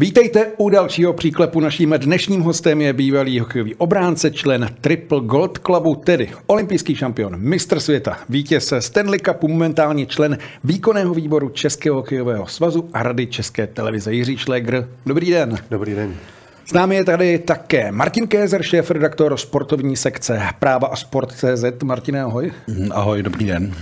Vítejte u dalšího příklepu. Naším dnešním hostem je bývalý hokejový obránce, člen Triple Gold Clubu, tedy olympijský šampion, mistr světa, vítěz Stanley Cupu, momentálně člen výkonného výboru Českého hokejového svazu a rady České televize Jiří Šlegr. Dobrý den. Dobrý den. S námi je tady také Martin Kézer, šéf redaktor sportovní sekce Práva a Sport.cz. Martin, ahoj. Ahoj, dobrý den.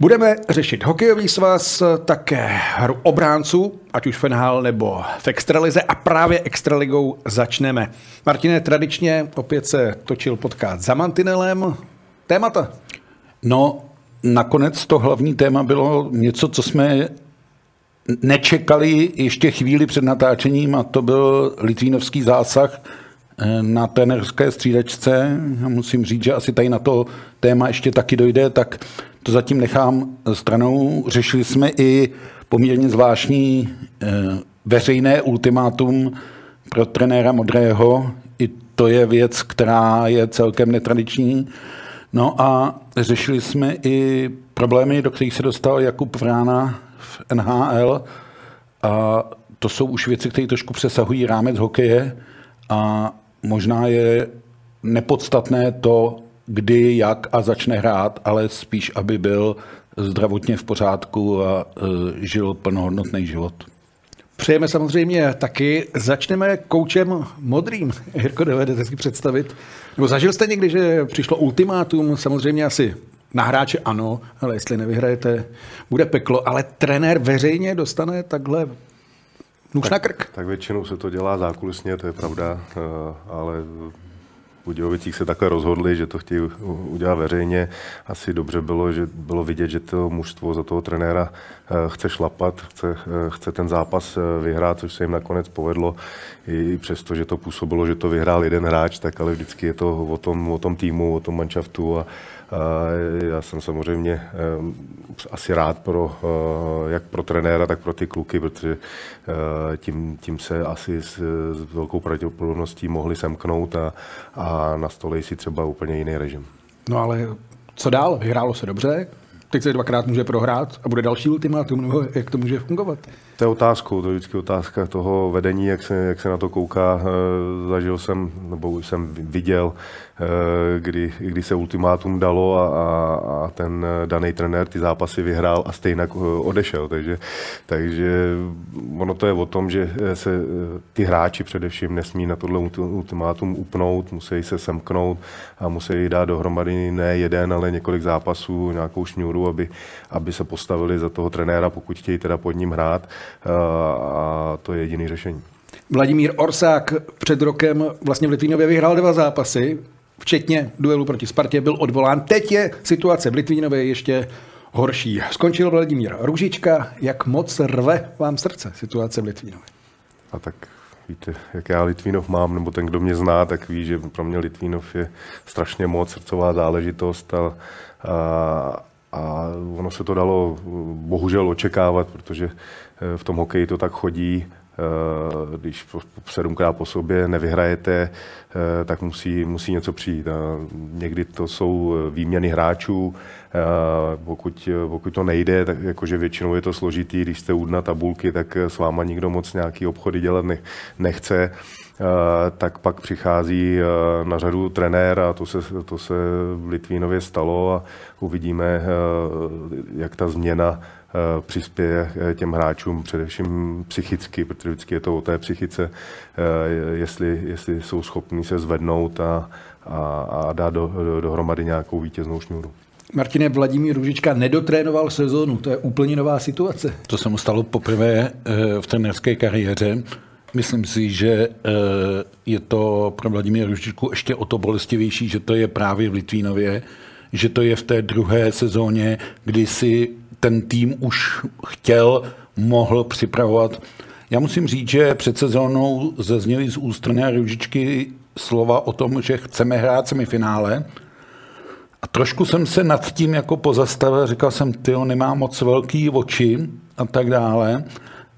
Budeme řešit hokejový svaz, také hru obránců, ať už v NHL nebo v Extralize a právě Extraligou začneme. Martine, tradičně opět se točil podcast za Mantinelem. Témata? No, nakonec to hlavní téma bylo něco, co jsme nečekali ještě chvíli před natáčením a to byl litvínovský zásah eh, na trenerské střídačce. Musím říct, že asi tady na to téma ještě taky dojde, tak to zatím nechám stranou. Řešili jsme i poměrně zvláštní eh, veřejné ultimátum pro trenéra Modrého. I to je věc, která je celkem netradiční. No a řešili jsme i problémy, do kterých se dostal Jakub Vrána v NHL. A to jsou už věci, které trošku přesahují rámec hokeje a možná je nepodstatné to, kdy, jak a začne hrát, ale spíš, aby byl zdravotně v pořádku a e, žil plnohodnotný život. Přejeme samozřejmě taky. Začneme koučem modrým. Jirko, dovedete si představit? Nebo zažil jste někdy, že přišlo ultimátum, samozřejmě asi na hráče ano, ale jestli nevyhrajete, bude peklo, ale trenér veřejně dostane takhle nůž na krk. Tak většinou se to dělá zákulisně, to je pravda, e, ale Budějovicích se takhle rozhodli, že to chtějí udělat veřejně. Asi dobře bylo, že bylo vidět, že to mužstvo za toho trenéra eh, chce šlapat, chce, eh, chce ten zápas eh, vyhrát, což se jim nakonec povedlo. I přesto, že to působilo, že to vyhrál jeden hráč, tak ale vždycky je to o tom, o tom týmu, o tom manšaftu a, já jsem samozřejmě eh, asi rád pro, eh, jak pro trenéra, tak pro ty kluky, protože eh, tím, tím se asi s, s velkou pravděpodobností mohli semknout a, a nastolí si třeba úplně jiný režim. No ale co dál? Vyhrálo se dobře, teď se dvakrát může prohrát a bude další ultimátum, nebo jak to může fungovat? To je otázkou, to je vždycky otázka toho vedení, jak se, jak se na to kouká. Zažil jsem, nebo už jsem viděl Eh, kdy, kdy se ultimátum dalo a, a, a ten daný trenér ty zápasy vyhrál a stejně eh, odešel. Takže, takže ono to je o tom, že se eh, ty hráči především nesmí na tohle ultimátum upnout, musí se semknout a musí dát dohromady ne jeden, ale několik zápasů, nějakou šňůru, aby, aby se postavili za toho trenéra, pokud chtějí teda pod ním hrát a to je jediný řešení. Vladimír Orsák před rokem vlastně v Litvínově vyhrál dva zápasy, včetně duelu proti Spartě, byl odvolán. Teď je situace v Litvínově ještě horší. Skončil Vladimír Růžička. Jak moc rve vám srdce situace v Litvínově? A tak víte, jak já Litvínov mám, nebo ten, kdo mě zná, tak ví, že pro mě Litvínov je strašně moc srdcová záležitost a, a, a ono se to dalo bohužel očekávat, protože v tom hokeji to tak chodí Eh, když sedmkrát po sobě nevyhrajete, eh, tak musí, musí něco přijít. Někdy to jsou výměny hráčů, eh, pokud, pokud to nejde, tak jakože většinou je to složitý, když jste u dna tabulky, tak s váma nikdo moc nějaký obchody dělat nechce. Tak pak přichází na řadu trenér a to se, to se v Litvínově stalo a uvidíme, jak ta změna Eh, přispěje eh, těm hráčům především psychicky, protože vždycky je to o té psychice, eh, jestli, jestli jsou schopni se zvednout a, a, a dát do, do, dohromady nějakou vítěznou šňůru. Martine, Vladimír Ružička nedotrénoval sezónu, to je úplně nová situace. To se mu stalo poprvé v trenerské kariéře. Myslím si, že je to pro Vladimíra Ružičku ještě o to bolestivější, že to je právě v Litvínově, že to je v té druhé sezóně, kdy si ten tým už chtěl, mohl připravovat. Já musím říct, že před sezónou zazněly z úst Ružičky slova o tom, že chceme hrát semifinále. A trošku jsem se nad tím jako pozastavil, říkal jsem, ty nemá moc velký oči a tak dále.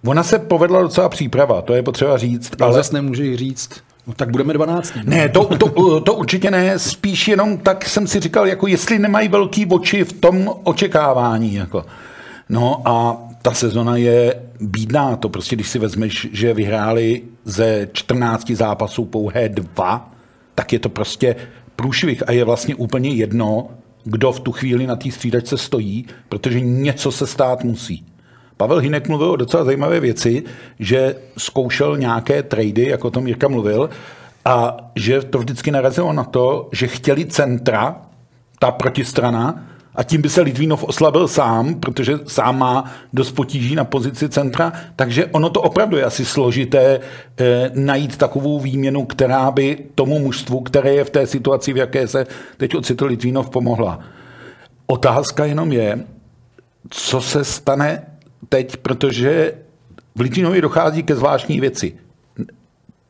Ona se povedla docela příprava, to je potřeba říct. Ale, ale zase nemůže říct, No tak budeme 12. Ne, to, to, to určitě ne, spíš jenom tak jsem si říkal, jako jestli nemají velký oči v tom očekávání. Jako. No a ta sezona je bídná, to prostě, když si vezmeš, že vyhráli ze 14 zápasů pouhé dva, tak je to prostě průšvih a je vlastně úplně jedno, kdo v tu chvíli na té střídačce stojí, protože něco se stát musí. Pavel Hinek mluvil o docela zajímavé věci, že zkoušel nějaké trady, jako o tom Jirka mluvil, a že to vždycky narazilo na to, že chtěli centra, ta protistrana, a tím by se Litvínov oslabil sám, protože sám má dost potíží na pozici centra, takže ono to opravdu je asi složité eh, najít takovou výměnu, která by tomu mužstvu, které je v té situaci, v jaké se teď ocitl Litvínov, pomohla. Otázka jenom je, co se stane teď, protože v Litvínově dochází ke zvláštní věci.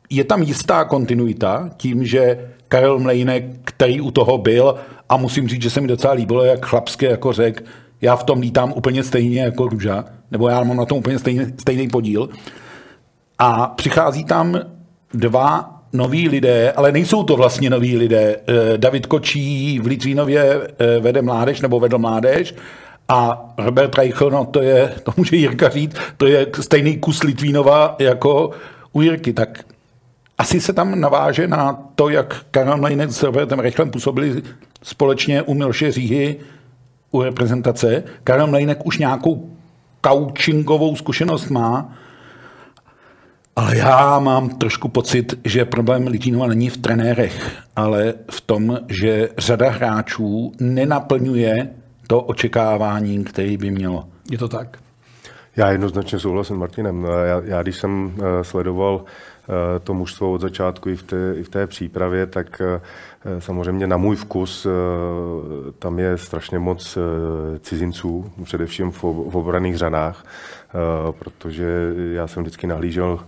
Je tam jistá kontinuita tím, že Karel Mlejnek, který u toho byl, a musím říct, že se mi docela líbilo, jak chlapské jako řek, já v tom lítám úplně stejně jako Růža, nebo já mám na tom úplně stejný, stejný podíl. A přichází tam dva noví lidé, ale nejsou to vlastně noví lidé. Eh, David Kočí v Litvínově eh, vede mládež, nebo vedl mládež, a Robert Reichl, no to je, to může Jirka říct, to je stejný kus Litvínova jako u Jirky, tak asi se tam naváže na to, jak Karel Mlejnek s Robertem Reichlem působili společně u Milše Říhy u reprezentace. Karel Mlejnek už nějakou coachingovou zkušenost má, ale já mám trošku pocit, že problém Litínova není v trenérech, ale v tom, že řada hráčů nenaplňuje to očekávání, který by mělo. Je to tak? Já jednoznačně souhlasím s Martinem. Já, já když jsem eh, sledoval eh, to mužstvo od začátku i v té, i v té přípravě, tak eh, samozřejmě na můj vkus tam je strašně moc cizinců, především v, v obraných řadách, protože já jsem vždycky nahlížel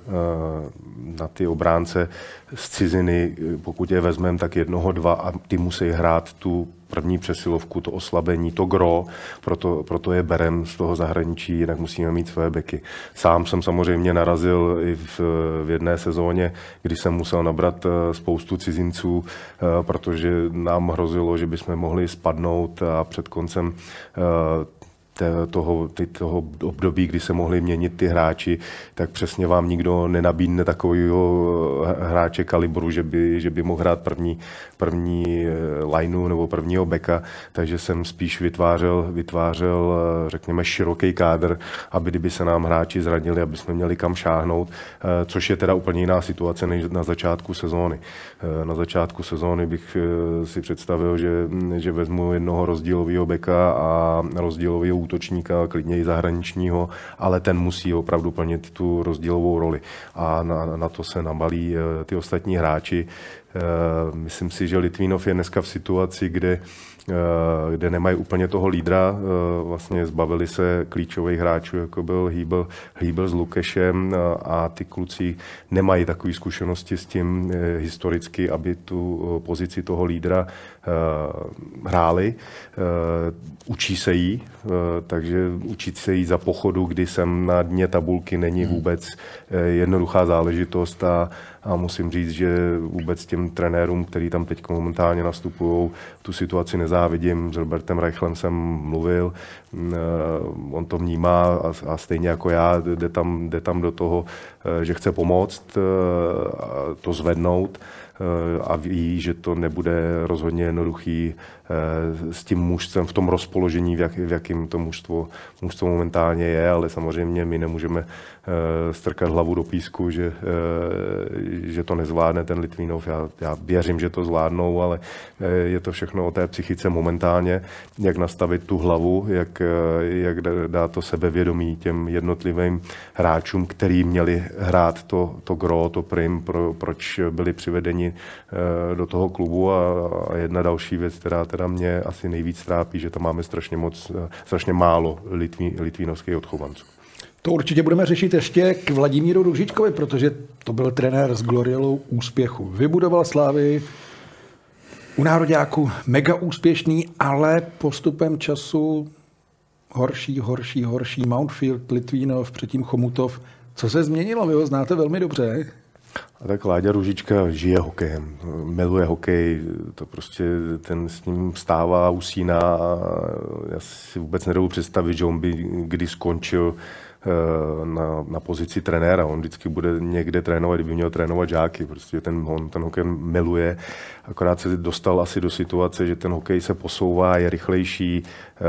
na ty obránce z ciziny, pokud je vezmeme, tak jednoho, dva a ty musí hrát tu první přesilovku, to oslabení, to gro, proto, proto je berem z toho zahraničí, jinak musíme mít své beky. Sám jsem samozřejmě narazil i v, v jedné sezóně, kdy jsem musel nabrat eh, spoustu cizinců, eh, protože nám hrozilo, že bychom mohli spadnout a před koncem eh, toho, toho období, kdy se mohli měnit ty hráči, tak přesně vám nikdo nenabídne takového hráče kalibru, že by, že by mohl hrát první, první eh, lineu nebo prvního beka, takže jsem spíš vytvářel, vytvářel eh, řekněme, široký kádr, aby kdyby se nám hráči zranili, aby jsme měli kam šáhnout, eh, což je teda úplně jiná situace než na začátku sezóny. Na začátku sezóny bych si představil, že, že vezmu jednoho rozdílového beka a rozdílového útočníka, klidně i zahraničního, ale ten musí opravdu plnit tu rozdílovou roli. A na, na to se nabalí ty ostatní hráči. Myslím si, že Litvínov je dneska v situaci, kde Eh, kde nemají úplně toho lídra. Eh, vlastně zbavili se klíčových hráčů, jako byl Hýbl, Hýbl s Lukešem eh, a ty kluci nemají takové zkušenosti s tím historicky, aby tu pozici toho lídra hráli. Učí se jí, takže učit se jí za pochodu, kdy jsem na dně tabulky, není hmm. vůbec jednoduchá záležitost a, a musím říct, že vůbec těm trenérům, který tam teď momentálně nastupují, tu situaci nezávidím. S Robertem Reichlem jsem mluvil, eh, on to vnímá a, a stejně jako já jde tam, jde tam do toho, eh, že chce pomoct, eh, to zvednout a ví, že to nebude rozhodně jednoduchý s tím mužstvem v tom rozpoložení, v, jak, v jakým to mužstvo, mužstvo momentálně je, ale samozřejmě my nemůžeme strkat hlavu do písku, že, že to nezvládne ten Litvínov. Já, já věřím, že to zvládnou, ale je to všechno o té psychice momentálně, jak nastavit tu hlavu, jak, jak dát to sebevědomí těm jednotlivým hráčům, který měli hrát to, to gro, to prim, pro, proč byli přivedeni do toho klubu a, a jedna další věc, která teda mě asi nejvíc trápí, že tam máme strašně moc, strašně málo litví, litvínovských odchovanců. To určitě budeme řešit ještě k Vladimíru Ružičkovi, protože to byl trenér s gloriolou úspěchu. Vybudoval Slávy, u nároďáku mega úspěšný, ale postupem času horší, horší, horší. Mountfield, Litvínov, předtím Chomutov. Co se změnilo? Vy ho znáte velmi dobře. A tak Láďa Ružička žije hokejem, miluje hokej, to prostě ten s ním stává, usíná a já si vůbec nedobu představit, že on by kdy skončil na, na pozici trenéra. On vždycky bude někde trénovat, kdyby měl trénovat žáky. Prostě ten, on ten hokej miluje. Akorát se dostal asi do situace, že ten hokej se posouvá, je rychlejší. Eh,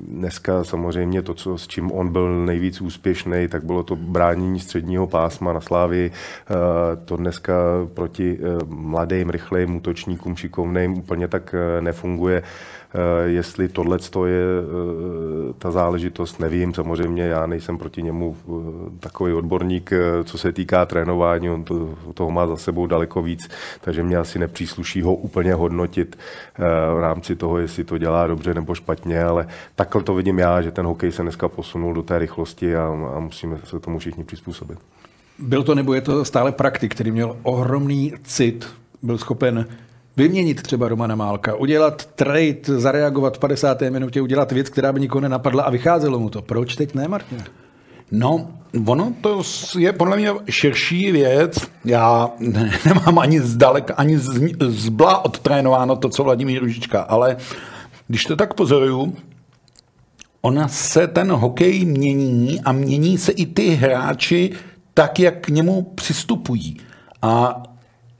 dneska samozřejmě to, co, s čím on byl nejvíc úspěšný, tak bylo to bránění středního pásma na Slávii. Eh, to dneska proti mladým, rychlým útočníkům, šikovným úplně tak nefunguje. Eh, jestli tohle je eh, ta záležitost, nevím. Samozřejmě já nejsem proti němu eh, takový odborník, co se týká trénování, on to, toho má za sebou daleko víc, takže mě asi nepřísluší ho úplně hodnotit v rámci toho, jestli to dělá dobře nebo špatně, ale takhle to vidím já, že ten hokej se dneska posunul do té rychlosti a, a musíme se tomu všichni přizpůsobit. Byl to nebo je to stále praktik, který měl ohromný cit, byl schopen vyměnit třeba Romana Málka, udělat trade, zareagovat v 50. minutě, udělat věc, která by nikoho nenapadla a vycházelo mu to. Proč teď ne, Martin? No, ono to je podle mě širší věc. Já nemám ani zdaleka, ani zbla odtrénováno to, co Vladimír Ružička, ale když to tak pozoruju, ona se ten hokej mění a mění se i ty hráči tak, jak k němu přistupují. A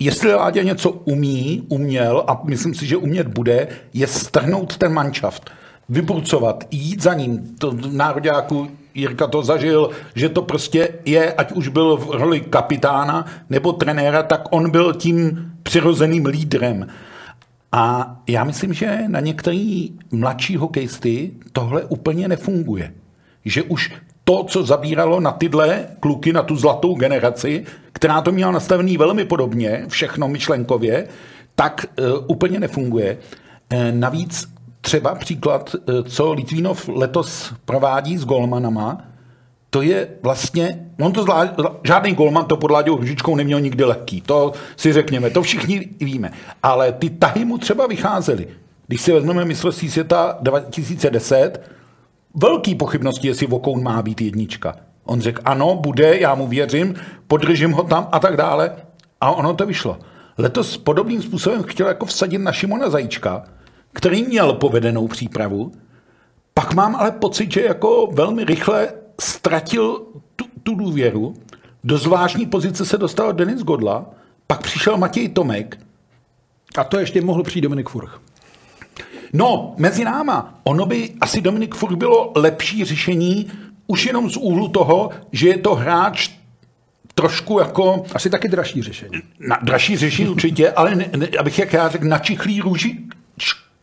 jestli Láďa něco umí, uměl a myslím si, že umět bude, je strhnout ten manšaft, vyburcovat, jít za ním. To v nároďáku Jirka to zažil, že to prostě je, ať už byl v roli kapitána nebo trenéra, tak on byl tím přirozeným lídrem. A já myslím, že na některý mladší hokejisty tohle úplně nefunguje. Že už to, co zabíralo na tyhle kluky, na tu zlatou generaci, která to měla nastavený velmi podobně, všechno myšlenkově, tak uh, úplně nefunguje. Uh, navíc třeba příklad, uh, co Litvínov letos provádí s golmanama, to je vlastně, on to zvlášť, žádný golman to pod Láďou Hružičkou neměl nikdy lehký, to si řekněme, to všichni víme. Ale ty tahy mu třeba vycházely. Když si vezmeme mistrovství světa 2010, velký pochybnosti, jestli Vokoun má být jednička. On řekl, ano, bude, já mu věřím, podržím ho tam a tak dále. A ono to vyšlo. Letos podobným způsobem chtěl jako vsadit na Šimona Zajíčka, který měl povedenou přípravu, pak mám ale pocit, že jako velmi rychle ztratil tu, tu důvěru. Do zvláštní pozice se dostal Denis Godla, pak přišel Matěj Tomek. A to ještě mohl přijít Dominik Furch. No, mezi náma. Ono by asi Dominik Furch bylo lepší řešení už jenom z úhlu toho, že je to hráč trošku jako... Asi taky dražší řešení. Na, dražší řešení určitě, ale ne, ne, abych jak já řekl, načichlý růži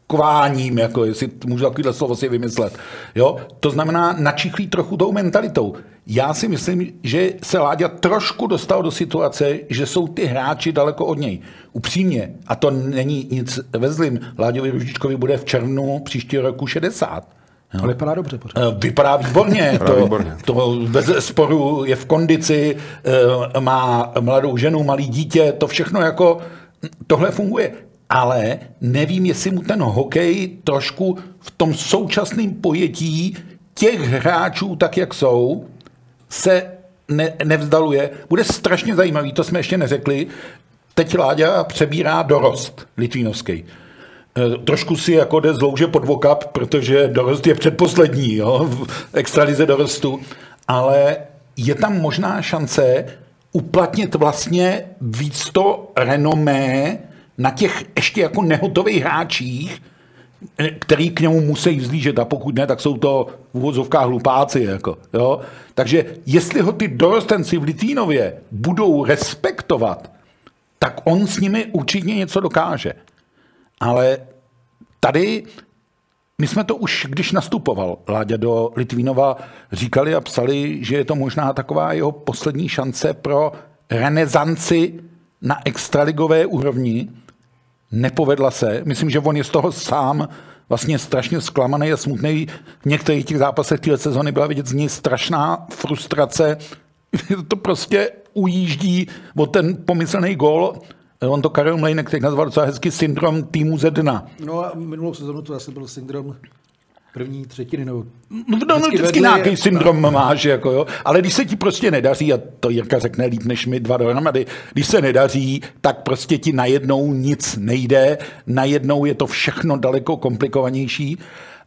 kváním, jako jestli můžu takovýhle slovo si vymyslet. Jo? To znamená načichlý trochu tou mentalitou. Já si myslím, že se Láďa trošku dostal do situace, že jsou ty hráči daleko od něj. Upřímně, a to není nic ve zlým, Láďovi Ružičkovi bude v červnu příští roku 60. No. Ale vypadá dobře pořád. Eh, vypadá výborně. Vypadá to, výborně. to bez sporu je v kondici, eh, má mladou ženu, malý dítě, to všechno jako, tohle funguje. Ale nevím, jestli mu ten hokej trošku v tom současném pojetí těch hráčů, tak jak jsou, se ne, nevzdaluje. Bude strašně zajímavý, to jsme ještě neřekli. Teď Láďa přebírá dorost litvínovský. Eh, trošku si jako jde zlouže pod vokap, protože dorost je předposlední jo, v extralize dorostu, ale je tam možná šance uplatnit vlastně víc to renomé na těch ještě jako nehotových hráčích, který k němu musí vzlížet a pokud ne, tak jsou to v úvozovkách hlupáci. Jako, jo? Takže jestli ho ty dorostenci v Litvínově budou respektovat, tak on s nimi určitě něco dokáže. Ale tady my jsme to už, když nastupoval Láďa do Litvínova, říkali a psali, že je to možná taková jeho poslední šance pro renesanci na extraligové úrovni, nepovedla se. Myslím, že on je z toho sám vlastně strašně zklamaný a smutný. V některých těch zápasech téhle sezóny byla vidět z ní strašná frustrace. to prostě ujíždí o ten pomyslný gól. On to Karel Mlejnek tak nazval docela hezky syndrom týmu ze dna. No a minulou sezonu to asi byl syndrom první třetiny. Nebo no, no, no vždycky nějaký syndrom no. máš, jako jo. ale když se ti prostě nedaří, a to Jirka řekne líp než my dva dohromady, když se nedaří, tak prostě ti najednou nic nejde, najednou je to všechno daleko komplikovanější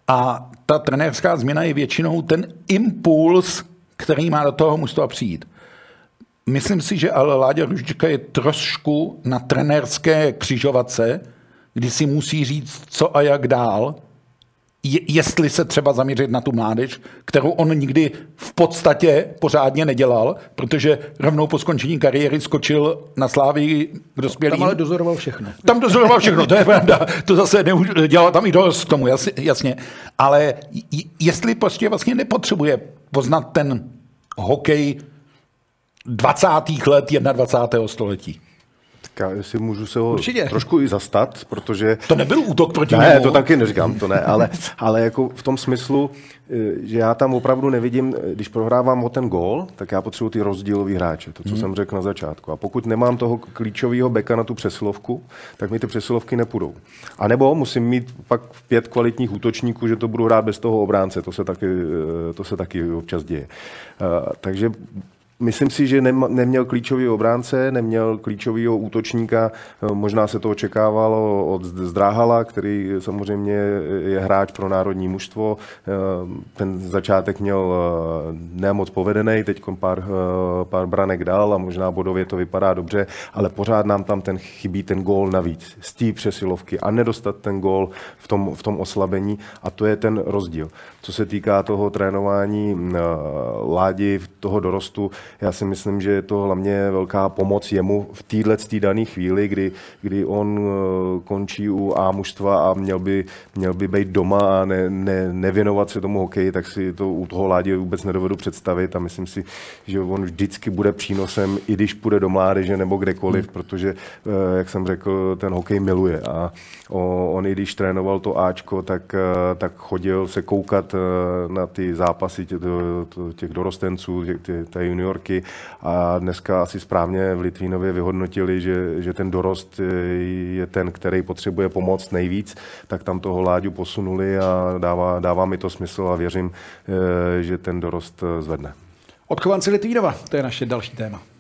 a ta trenérská změna je většinou ten impuls, který má do toho mužstva přijít. Myslím si, že ale Láďa Ružička je trošku na trenérské křižovatce, kdy si musí říct, co a jak dál, jestli se třeba zaměřit na tu mládež, kterou on nikdy v podstatě pořádně nedělal, protože rovnou po skončení kariéry skočil na slávy k dospělým. Tam ale dozoroval všechno. Tam dozoroval všechno, to je pravda. To zase dělal tam i dost k tomu, jasně. Ale jestli prostě vlastně nepotřebuje poznat ten hokej 20. let 21. století. Já jestli můžu se ho Určitě. trošku i zastat, protože... To nebyl útok proti Ne, to taky neříkám, to ne, ale, ale jako v tom smyslu, eh, že já tam opravdu nevidím, eh, když prohrávám o ten gól, tak já potřebuji ty rozdílový hráče, to, co hmm. jsem řekl na začátku. A pokud nemám toho klíčového beka na tu přesilovku, tak mi ty přesilovky nepůjdou. A nebo musím mít pak pět kvalitních útočníků, že to budu hrát bez toho obránce, to se taky, eh, to se taky občas děje. Takže Myslím si, že neměl klíčový obránce, neměl klíčového útočníka. Možná se to očekávalo od Zdráhala, který samozřejmě je hráč pro národní mužstvo. Ten začátek měl eh, nemoc povedený, teď pár, eh, pár branek dal a možná bodově to vypadá dobře, ale pořád nám tam ten chybí ten gól navíc z té přesilovky a nedostat ten gól v tom, v tom oslabení a to je ten rozdíl. Co se týká toho trénování Ládi, toho dorostu, já si myslím, že je to hlavně velká pomoc jemu v téhle dané chvíli, kdy, kdy on uh, končí u A mužstva a měl by, měl by být doma a ne, ne, nevěnovat se tomu hokeji, tak si to u toho Ládě vůbec nedovedu představit a myslím si, že on vždycky bude přínosem, i když půjde do mládeže nebo kdekoliv, hmm. protože, uh, jak jsem řekl, ten hokej miluje a on i když trénoval to Ačko, tak, tak chodil se koukat Eh, na ty zápasy těch, těch dorostenců, těch, té juniorky a dneska asi správně v Litvínově vyhodnotili, že, že ten dorost je ten, který potřebuje pomoc nejvíc, tak tam toho Láďu posunuli a dává, dává mi to smysl a věřím, eh, že ten dorost eh, zvedne. Odchovanci Litvínova, to je naše další téma.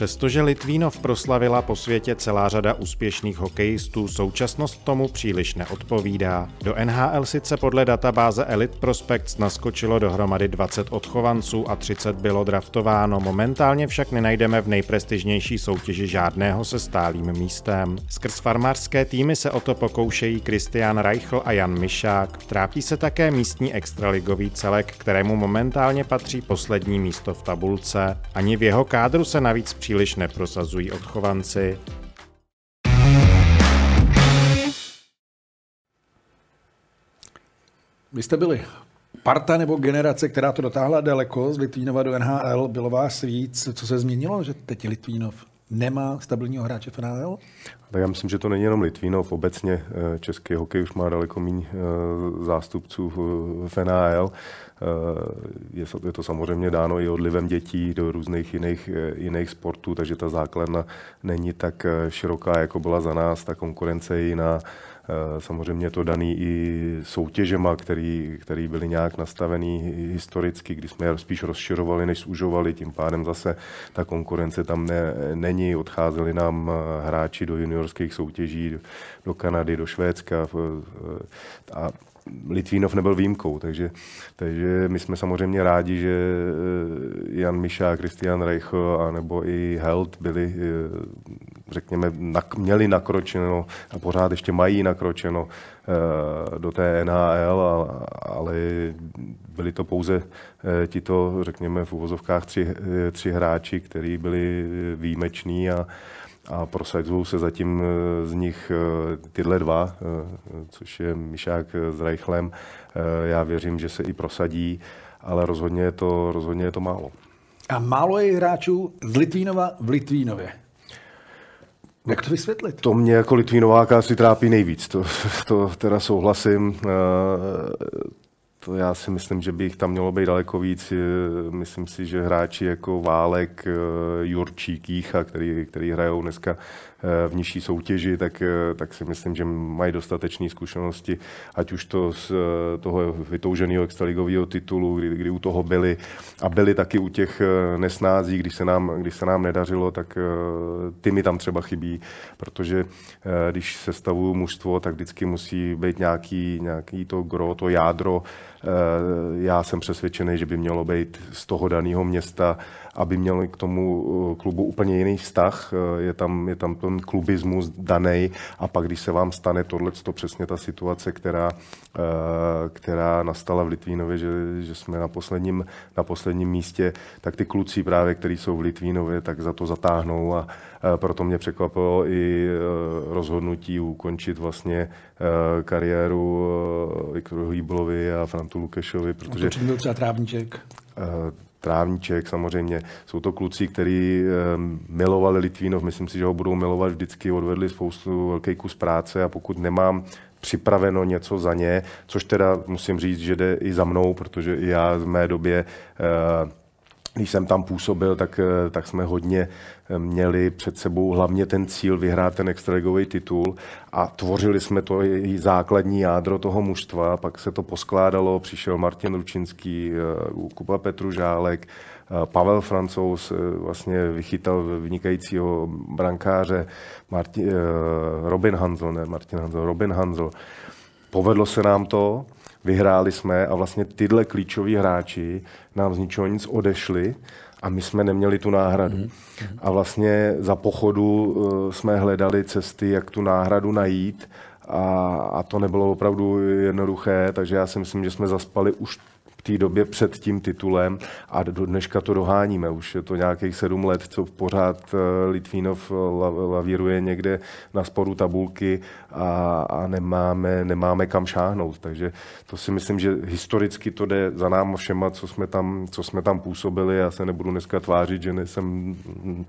Přestože Litvínov proslavila po světě celá řada úspěšných hokejistů, současnost tomu příliš neodpovídá. Do NHL sice podle databáze Elite Prospects naskočilo dohromady 20 odchovanců a 30 bylo draftováno, momentálně však nenajdeme v nejprestižnější soutěži žádného se stálým místem. Skrz farmářské týmy se o to pokoušejí Christian Reichl a Jan Mišák. Trápí se také místní extraligový celek, kterému momentálně patří poslední místo v tabulce. Ani v jeho kádru se navíc příliš neprosazují odchovanci. Vy jste byli parta nebo generace, která to dotáhla daleko z Litvínova do NHL. Bylo vás víc, co se změnilo, že teď Litvínov nemá stabilního hráče v NHL? Tak já myslím, že to není jenom Litvínov. Obecně eh, český hokej už má daleko méně eh, zástupců v NHL. Eh, je, to samozřejmě dáno i odlivem dětí do různých jiných, jiných sportů, takže ta základna není tak široká, jako byla za nás. Ta konkurence je jiná. Eh, samozřejmě je to daný i soutěžema, který, který byly nějak nastavený historicky, kdy jsme je spíš rozširovali, než zužovali, tím pádem zase ta konkurence tam ne, není. Odcházeli nám eh, hráči do juniorských soutěží, do Kanady, do Švédska eh, a Litvínov nebyl výjimkou, takže, takže my jsme samozřejmě rádi, že Jan Miša, Christian Reichl a nebo i Held byli řekněme, nak, měli nakročeno a pořád ještě mají nakročeno do té NHL, ale byli to pouze tito, řekněme, v uvozovkách tři, tři hráči, kteří byli výjimeční a, a prosazují se zatím z nich tyhle dva, což je Mišák s Reichlem. Já věřím, že se i prosadí, ale rozhodně je to, rozhodně je to málo. A málo je hráčů z Litvínova v Litvínově. Jak to vysvětlit? To mě jako Litvínováka asi trápí nejvíc, to, to teda souhlasím. To já si myslím, že by jich tam mělo být daleko víc. Myslím si, že hráči jako Válek, eh, Jurčík, Jícha, který, který hrajou dneska v nižší soutěži, tak, eh, tak si myslím, že mají dostatečné zkušenosti, ať už to z eh, toho vytouženého extraligového titulu, kdy, kdy u toho byli a byli taky u těch nesnází, když se nám, když se nám nedařilo, tak ty mi tam třeba chybí, protože když se stavuju mužstvo, tak vždycky musí být nějaký, nějaký to gro, to jádro. Já jsem přesvědčený, že by mělo být z toho daného města aby měli k tomu eh, klubu úplně jiný vztah. Eh, je tam, je tam ten klubismus daný a pak, když se vám stane tohle, to přesně ta situace, která, eh, která nastala v Litvínově, že, že jsme na posledním, na posledním místě, tak ty kluci právě, kteří jsou v Litvínově, tak za to zatáhnou a proto mě překvapilo i rozhodnutí ukončit vlastně kariéru Viktoru Hýblovi a Frantu Lukešovi, protože... A to byl třeba Trávníček. Trávníček samozřejmě. Jsou to kluci, kteří ehm, milovali Litvínov, myslím si, že ho budou milovat vždycky, odvedli spoustu velký kus práce a pokud nemám připraveno něco za ně, což teda musím říct, že jde i za mnou, protože i já v mé době eh, když jsem tam působil, tak, eh, tak jsme hodně eh, měli před sebou hlavně ten cíl vyhrát ten extraligový titul a tvořili jsme to i základní jádro toho mužstva. Pak se to poskládalo, přišel Martin Ručinský, eh, Kuba Petružálek, Pavel Francouz vlastně vychytal vynikajícího brankáře Martin, Robin Hanzel, ne Martin Hanzel, Robin Hanzel. Povedlo se nám to, vyhráli jsme a vlastně tyhle klíčoví hráči nám z ničeho nic odešli a my jsme neměli tu náhradu. Mm. A vlastně za pochodu uh, jsme hledali cesty, jak tu náhradu najít a, a to nebylo opravdu jednoduché, takže já si myslím, že jsme zaspali už v té době před tím titulem a do dneška to doháníme. Už je to nějakých sedm let, co pořád eh, Litvínov lavíruje někde na sporu tabulky a, a nemáme, nemáme kam šáhnout. Takže to si myslím, že historicky to jde za náma všema, co jsme tam, co jsme tam působili. Já se nebudu dneska tvářit, že nejsem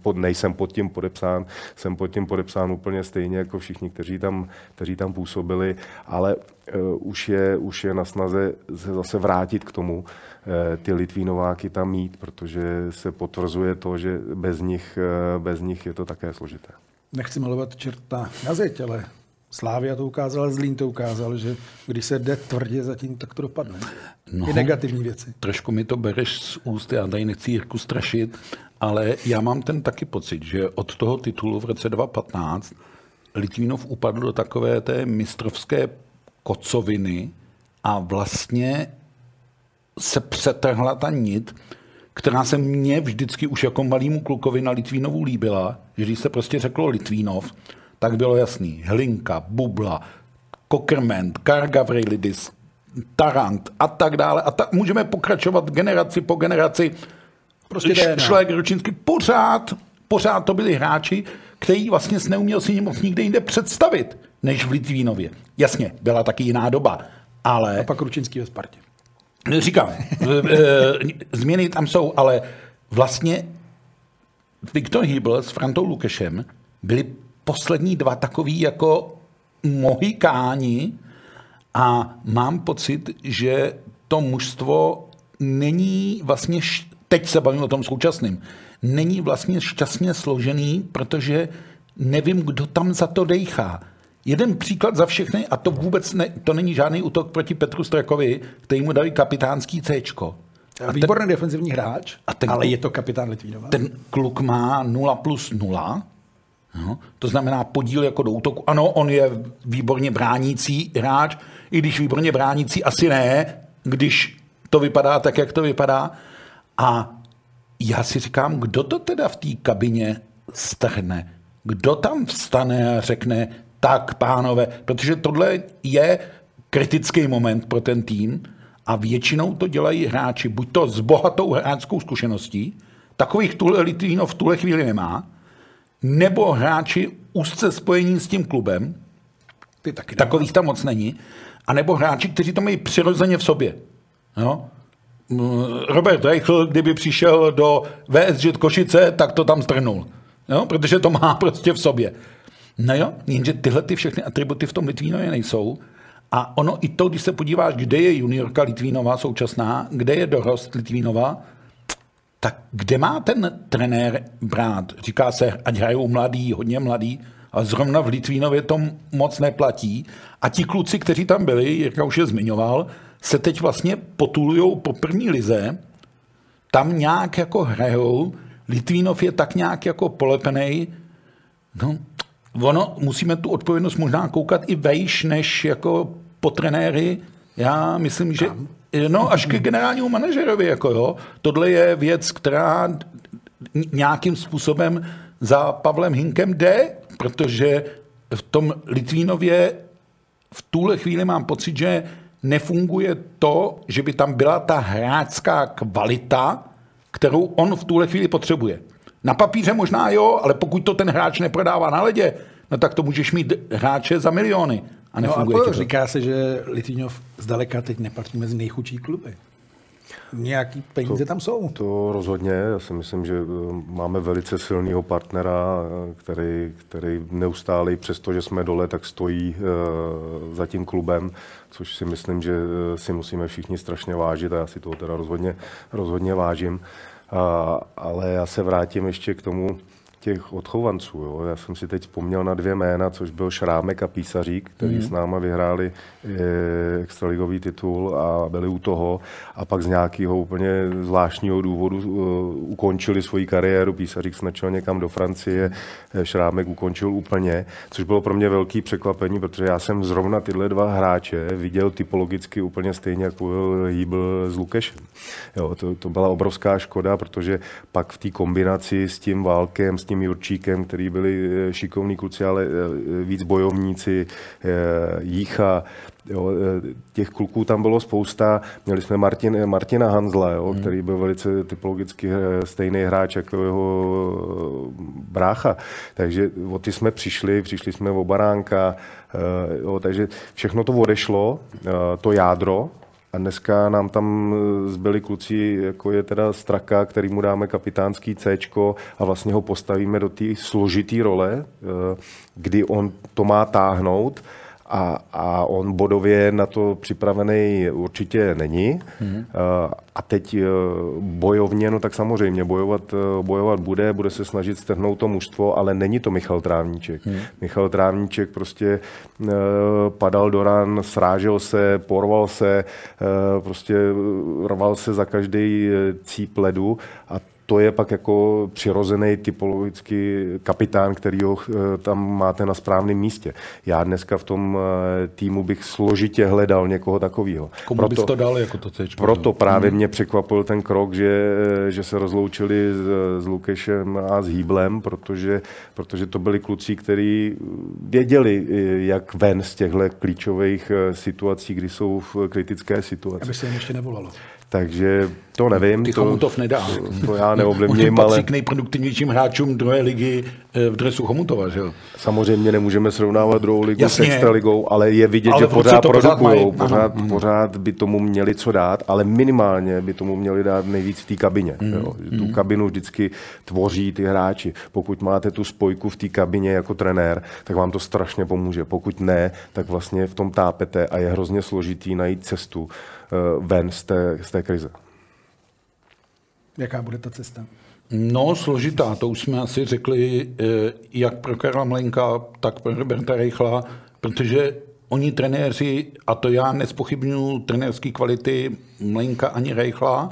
pod, nejsem pod tím podepsán. Jsem pod tím podepsán úplně stejně jako všichni, kteří tam, kteří tam působili, ale uh, už, je, už je na snaze se zase vrátit k tomu, uh, ty Litvínováky tam mít, protože se potvrzuje to, že bez nich, uh, bez nich je to také složité. Nechci malovat čerta na zeď, ale Slávia to ukázal, Zlín to ukázal, že když se jde tvrdě zatím, tak to dopadne. No, I negativní věci. Trošku mi to bereš z úst, já tady nechci Jirku strašit, ale já mám ten taky pocit, že od toho titulu v roce 2015 Litvínov upadl do takové té mistrovské kocoviny a vlastně se přetrhla ta nit, která se mně vždycky už jako malýmu klukovi na Litvínovu líbila, že když se prostě řeklo Litvínov, tak bylo jasný. Hlinka, Bubla, Kokrment, Kargavrilidis, Tarant a tak dále. A ta, můžeme pokračovat generaci po generaci. Prostě Šlek, Ručinský, pořád, pořád to byli hráči, který vlastně se neuměl si moc nikde jinde představit, než v Litvínově. Jasně, byla taky jiná doba, ale... A pak Ručinský ve Spartě. Říkáme, e, změny tam jsou, ale vlastně Viktor Hýbl s Frantou Lukešem byli poslední dva takový jako mohikáni a mám pocit, že to mužstvo není vlastně, teď se bavím o tom současným, není vlastně šťastně složený, protože nevím, kdo tam za to dejchá. Jeden příklad za všechny, a to vůbec ne, to není žádný útok proti Petru Strakovi, který mu dali kapitánský C. A Výborný ten, defenzivní hráč, a ten, ale je to kapitán Litvínova. Ten kluk má 0 plus 0, No, to znamená podíl jako do útoku. Ano, on je výborně bránící hráč, i když výborně bránící asi ne, když to vypadá tak, jak to vypadá. A já si říkám, kdo to teda v té kabině strhne? Kdo tam vstane a řekne, tak pánové, protože tohle je kritický moment pro ten tým a většinou to dělají hráči, buď to s bohatou hráčskou zkušeností, takových tuhle Litvínov v tuhle chvíli nemá, nebo hráči úzce spojení s tím klubem, Ty taky takových tam moc není, a nebo hráči, kteří to mají přirozeně v sobě. Jo? mm, Robert Reichl, kdyby přišel do VSG Košice, tak to tam strnul. Jo? Protože to má prostě v sobě. No jo, jenže tyhle ty všechny atributy v tom Litvínově nejsou. A ono i to, když se podíváš, kde je juniorka Litvínova současná, kde je dorost Litvínova, tak kde má ten trenér brát? Říká se, ať hrajou mladý, hodně mladý, ale zrovna v Litvínově to moc neplatí. A ti kluci, kteří tam byli, Jirka už je zmiňoval, se teď vlastně potulují po první lize, tam nějak jako hrajou, Litvínov je tak nějak jako polepený, no, ono, musíme tu odpovědnost možná koukat i vejš, než jako po trenéry. Já myslím, že no, až ke generálnímu manažerovi, jako jo. Tohle je věc, která nějakým způsobem za Pavlem Hinkem jde, protože v tom Litvínově v tuhle chvíli mám pocit, že nefunguje to, že by tam byla ta hráčská kvalita, kterou on v tuhle chvíli potřebuje. Na papíře možná jo, ale pokud to ten hráč neprodává na ledě, no tak to můžeš mít hráče za miliony. A nefunguje no a to. říká se, že Litvinov zdaleka teď nepatří mezi nejchudší kluby. Nějaký peníze to, tam jsou. To rozhodně. Já si myslím, že eh, máme velice silného partnera, eh, který, který neustále, přesto, že jsme dole, tak stojí uh, za tím klubem, což si myslím, že si musíme všichni strašně vážit a já si toho teda rozhodně, rozhodně vážím. Uh, ale já se vrátím ještě k tomu, těch odchovanců. Jo. Já jsem si teď vzpomněl na dvě jména, což byl Šrámek a Písařík, který mm. s náma vyhráli e, extraligový titul a byli u toho. A pak z nějakého úplně zvláštního důvodu uh, ukončili svoji kariéru. Písařík snačil někam do Francie, e, Šrámek ukončil úplně, což bylo pro mě velký překvapení, protože já jsem zrovna tyhle dva hráče viděl typologicky úplně stejně, jako byl Hýbl s Lukešem. Jo, to, to byla obrovská škoda, protože pak v té kombinaci s tím Válkem, s tím Jurčíkem, který byli eh, šikovní kluci, ale eh, víc bojovníci, eh, Jícha, Jo, těch kluků tam bylo spousta. Měli jsme Martin, Martina Hanzla, jo, hmm. který byl velice typologicky stejný hráč jako jeho brácha. Takže o ty jsme přišli, přišli jsme o Baránka, jo, takže všechno to odešlo, to jádro, a dneska nám tam eh, zbyli kluci, jako je teda Straka, který mu dáme kapitánský C a vlastně ho postavíme do té složité role, eh, kdy on to má táhnout a, a on bodově na to připravený určitě není. Hmm. A teď e, bojovně, no tak samozřejmě bojovat, e, bojovat bude, bude se snažit strhnout to mužstvo, ale není to Michal Trávníček. Hmm. Michal Trávníček prostě padal do ran, srážel se, porval se, prostě rval se za každý cíp ledu a to je pak jako přirozený typologický kapitán, který ho eh, tam máte na správném místě. Já dneska v tom eh, týmu bych složitě hledal někoho takového. Komu proto, bys to dal jako to C? Proto právě hmm. mě překvapil ten krok, že, že se rozloučili s, s Lukešem a s Hýblem, protože, protože to byli kluci, kteří věděli, eh, jak ven z těchto klíčových situací, kdy jsou v kritické situaci. Aby se jim ještě nevolalo. Takže to nevím. Ty to, to nedá. To, já neovlivním, ale... patří k nejproduktivnějším hráčům druhé ligy eh, v dresu Chomutova, že jo? Samozřejmě nemůžeme srovnávat druhou ligu Jasně. s extraligou, ale je vidět, ale že pořád produkují, pořád, pořád, pořád by tomu měli co dát, ale minimálně by tomu měli dát nejvíc v té kabině. Mm. Jo? Tu mm. kabinu vždycky tvoří ty hráči. Pokud máte tu spojku v té kabině jako trenér, tak vám to strašně pomůže. Pokud ne, tak vlastně v tom tápete a je hrozně složitý najít cestu ven z té, z té krize. Jaká bude ta cesta? No, složitá, to už jsme asi řekli, eh, jak pro Karla Mlenka, tak pro Roberta Reichla, protože oni trenéři, a to já nespochybnuju trenérské kvality Mlenka ani Reichla,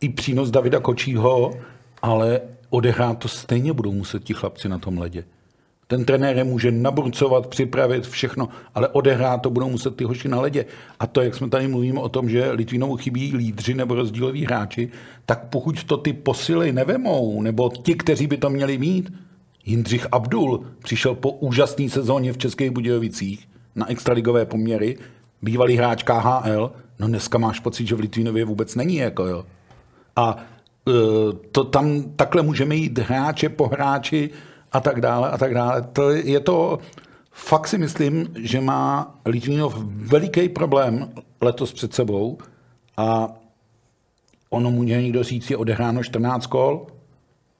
i přínos Davida Kočího, ale odehrát to stejně budou muset ti chlapci na tom ledě. Ten trenér je může naburcovat, připravit všechno, ale odehrát to budou muset ty hoši na ledě. A to, jak jsme tady mluvíme o tom, že Litvinovu chybí lídři nebo rozdíloví hráči, tak pokud to ty posily nevemou, nebo ti, kteří by to měli mít, Jindřich Abdul přišel po úžasné sezóně v Českých Budějovicích na extraligové poměry, bývalý hráč KHL, no dneska máš pocit, že v Litvínově vůbec není, jako jo. A e, to tam takhle můžeme jít hráče po hráči, a tak dále a tak dále. To je to, fakt si myslím, že má Litvínov veliký problém letos před sebou a ono může někdo říct, je odehráno 14 kol,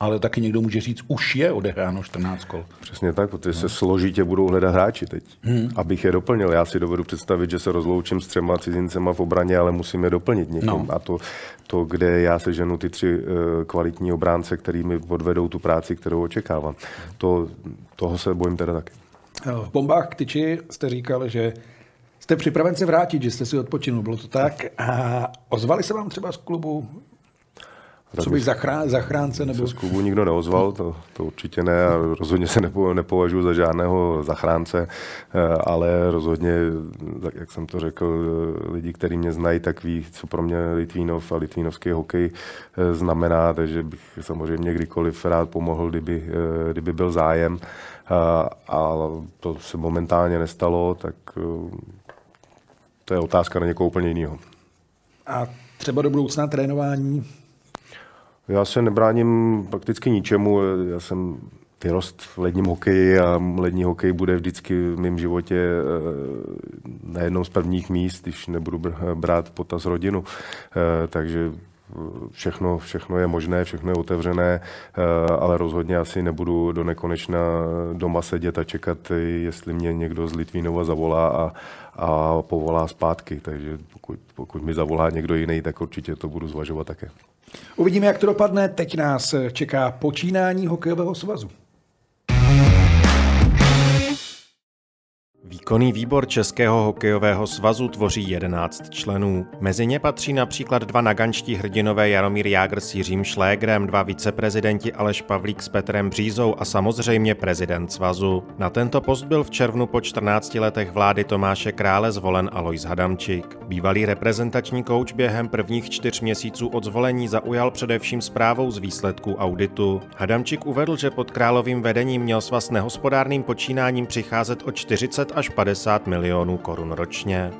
ale taky někdo může říct, už je odehráno 14 kol. Přesně tak, protože se složitě budou hledat hráči teď. Hmm. Abych je doplnil. Já si dovedu představit, že se rozloučím s třema cizincema v obraně, ale musím je doplnit někým. No. A to, to, kde já se ženu ty tři uh, kvalitní obránce, který mi odvedou tu práci, kterou očekávám. To, toho se bojím teda taky. V bombách k tyči jste říkal, že jste připraven se vrátit, že jste si odpočinul, bylo to tak? A ozvali se vám třeba z klubu co bych zachrán, zachránce nebo... Se z klubu nikdo neozval, to, to určitě ne a rozhodně se nepo, nepovažuji za žádného zachránce, eh, ale rozhodně, tak jak jsem to řekl, eh, lidi, kteří mě znají, tak ví, co pro mě Litvínov a litvínovský hokej eh, znamená, takže bych samozřejmě kdykoliv rád pomohl, kdyby, kdyby byl zájem. A, a to se momentálně nestalo, tak to je otázka na někoho úplně jiného. A třeba do budoucna trénování já se nebráním prakticky ničemu. Já jsem vyrost v ledním hokeji a lední hokej bude vždycky v mém životě eh, na jednom z prvních míst, když nebudu brát potaz rodinu. Eh, takže všechno, všechno je možné, všechno je otevřené, eh, ale rozhodně asi nebudu do nekonečna doma sedět a čekat, jestli mě někdo z Litvínova zavolá a, a povolá zpátky. Takže pokud, pokud mi zavolá někdo jiný, tak určitě to budu zvažovat také. Uvidíme, jak to dopadne. Teď nás čeká počínání hokejového svazu. Výkonný výbor Českého hokejového svazu tvoří 11 členů. Mezi ně patří například dva nagančtí hrdinové Jaromír Jágr s Jiřím Šlégrem, dva viceprezidenti Aleš Pavlík s Petrem Břízou a samozřejmě prezident svazu. Na tento post byl v červnu po 14 letech vlády Tomáše Krále zvolen Alois Hadamčík. Bývalý reprezentační kouč během prvních čtyř měsíců od zvolení zaujal především zprávou z výsledků auditu. Hadamčík uvedl, že pod královým vedením měl svaz nehospodárným počínáním přicházet o 40 až 50 milionů korun ročně.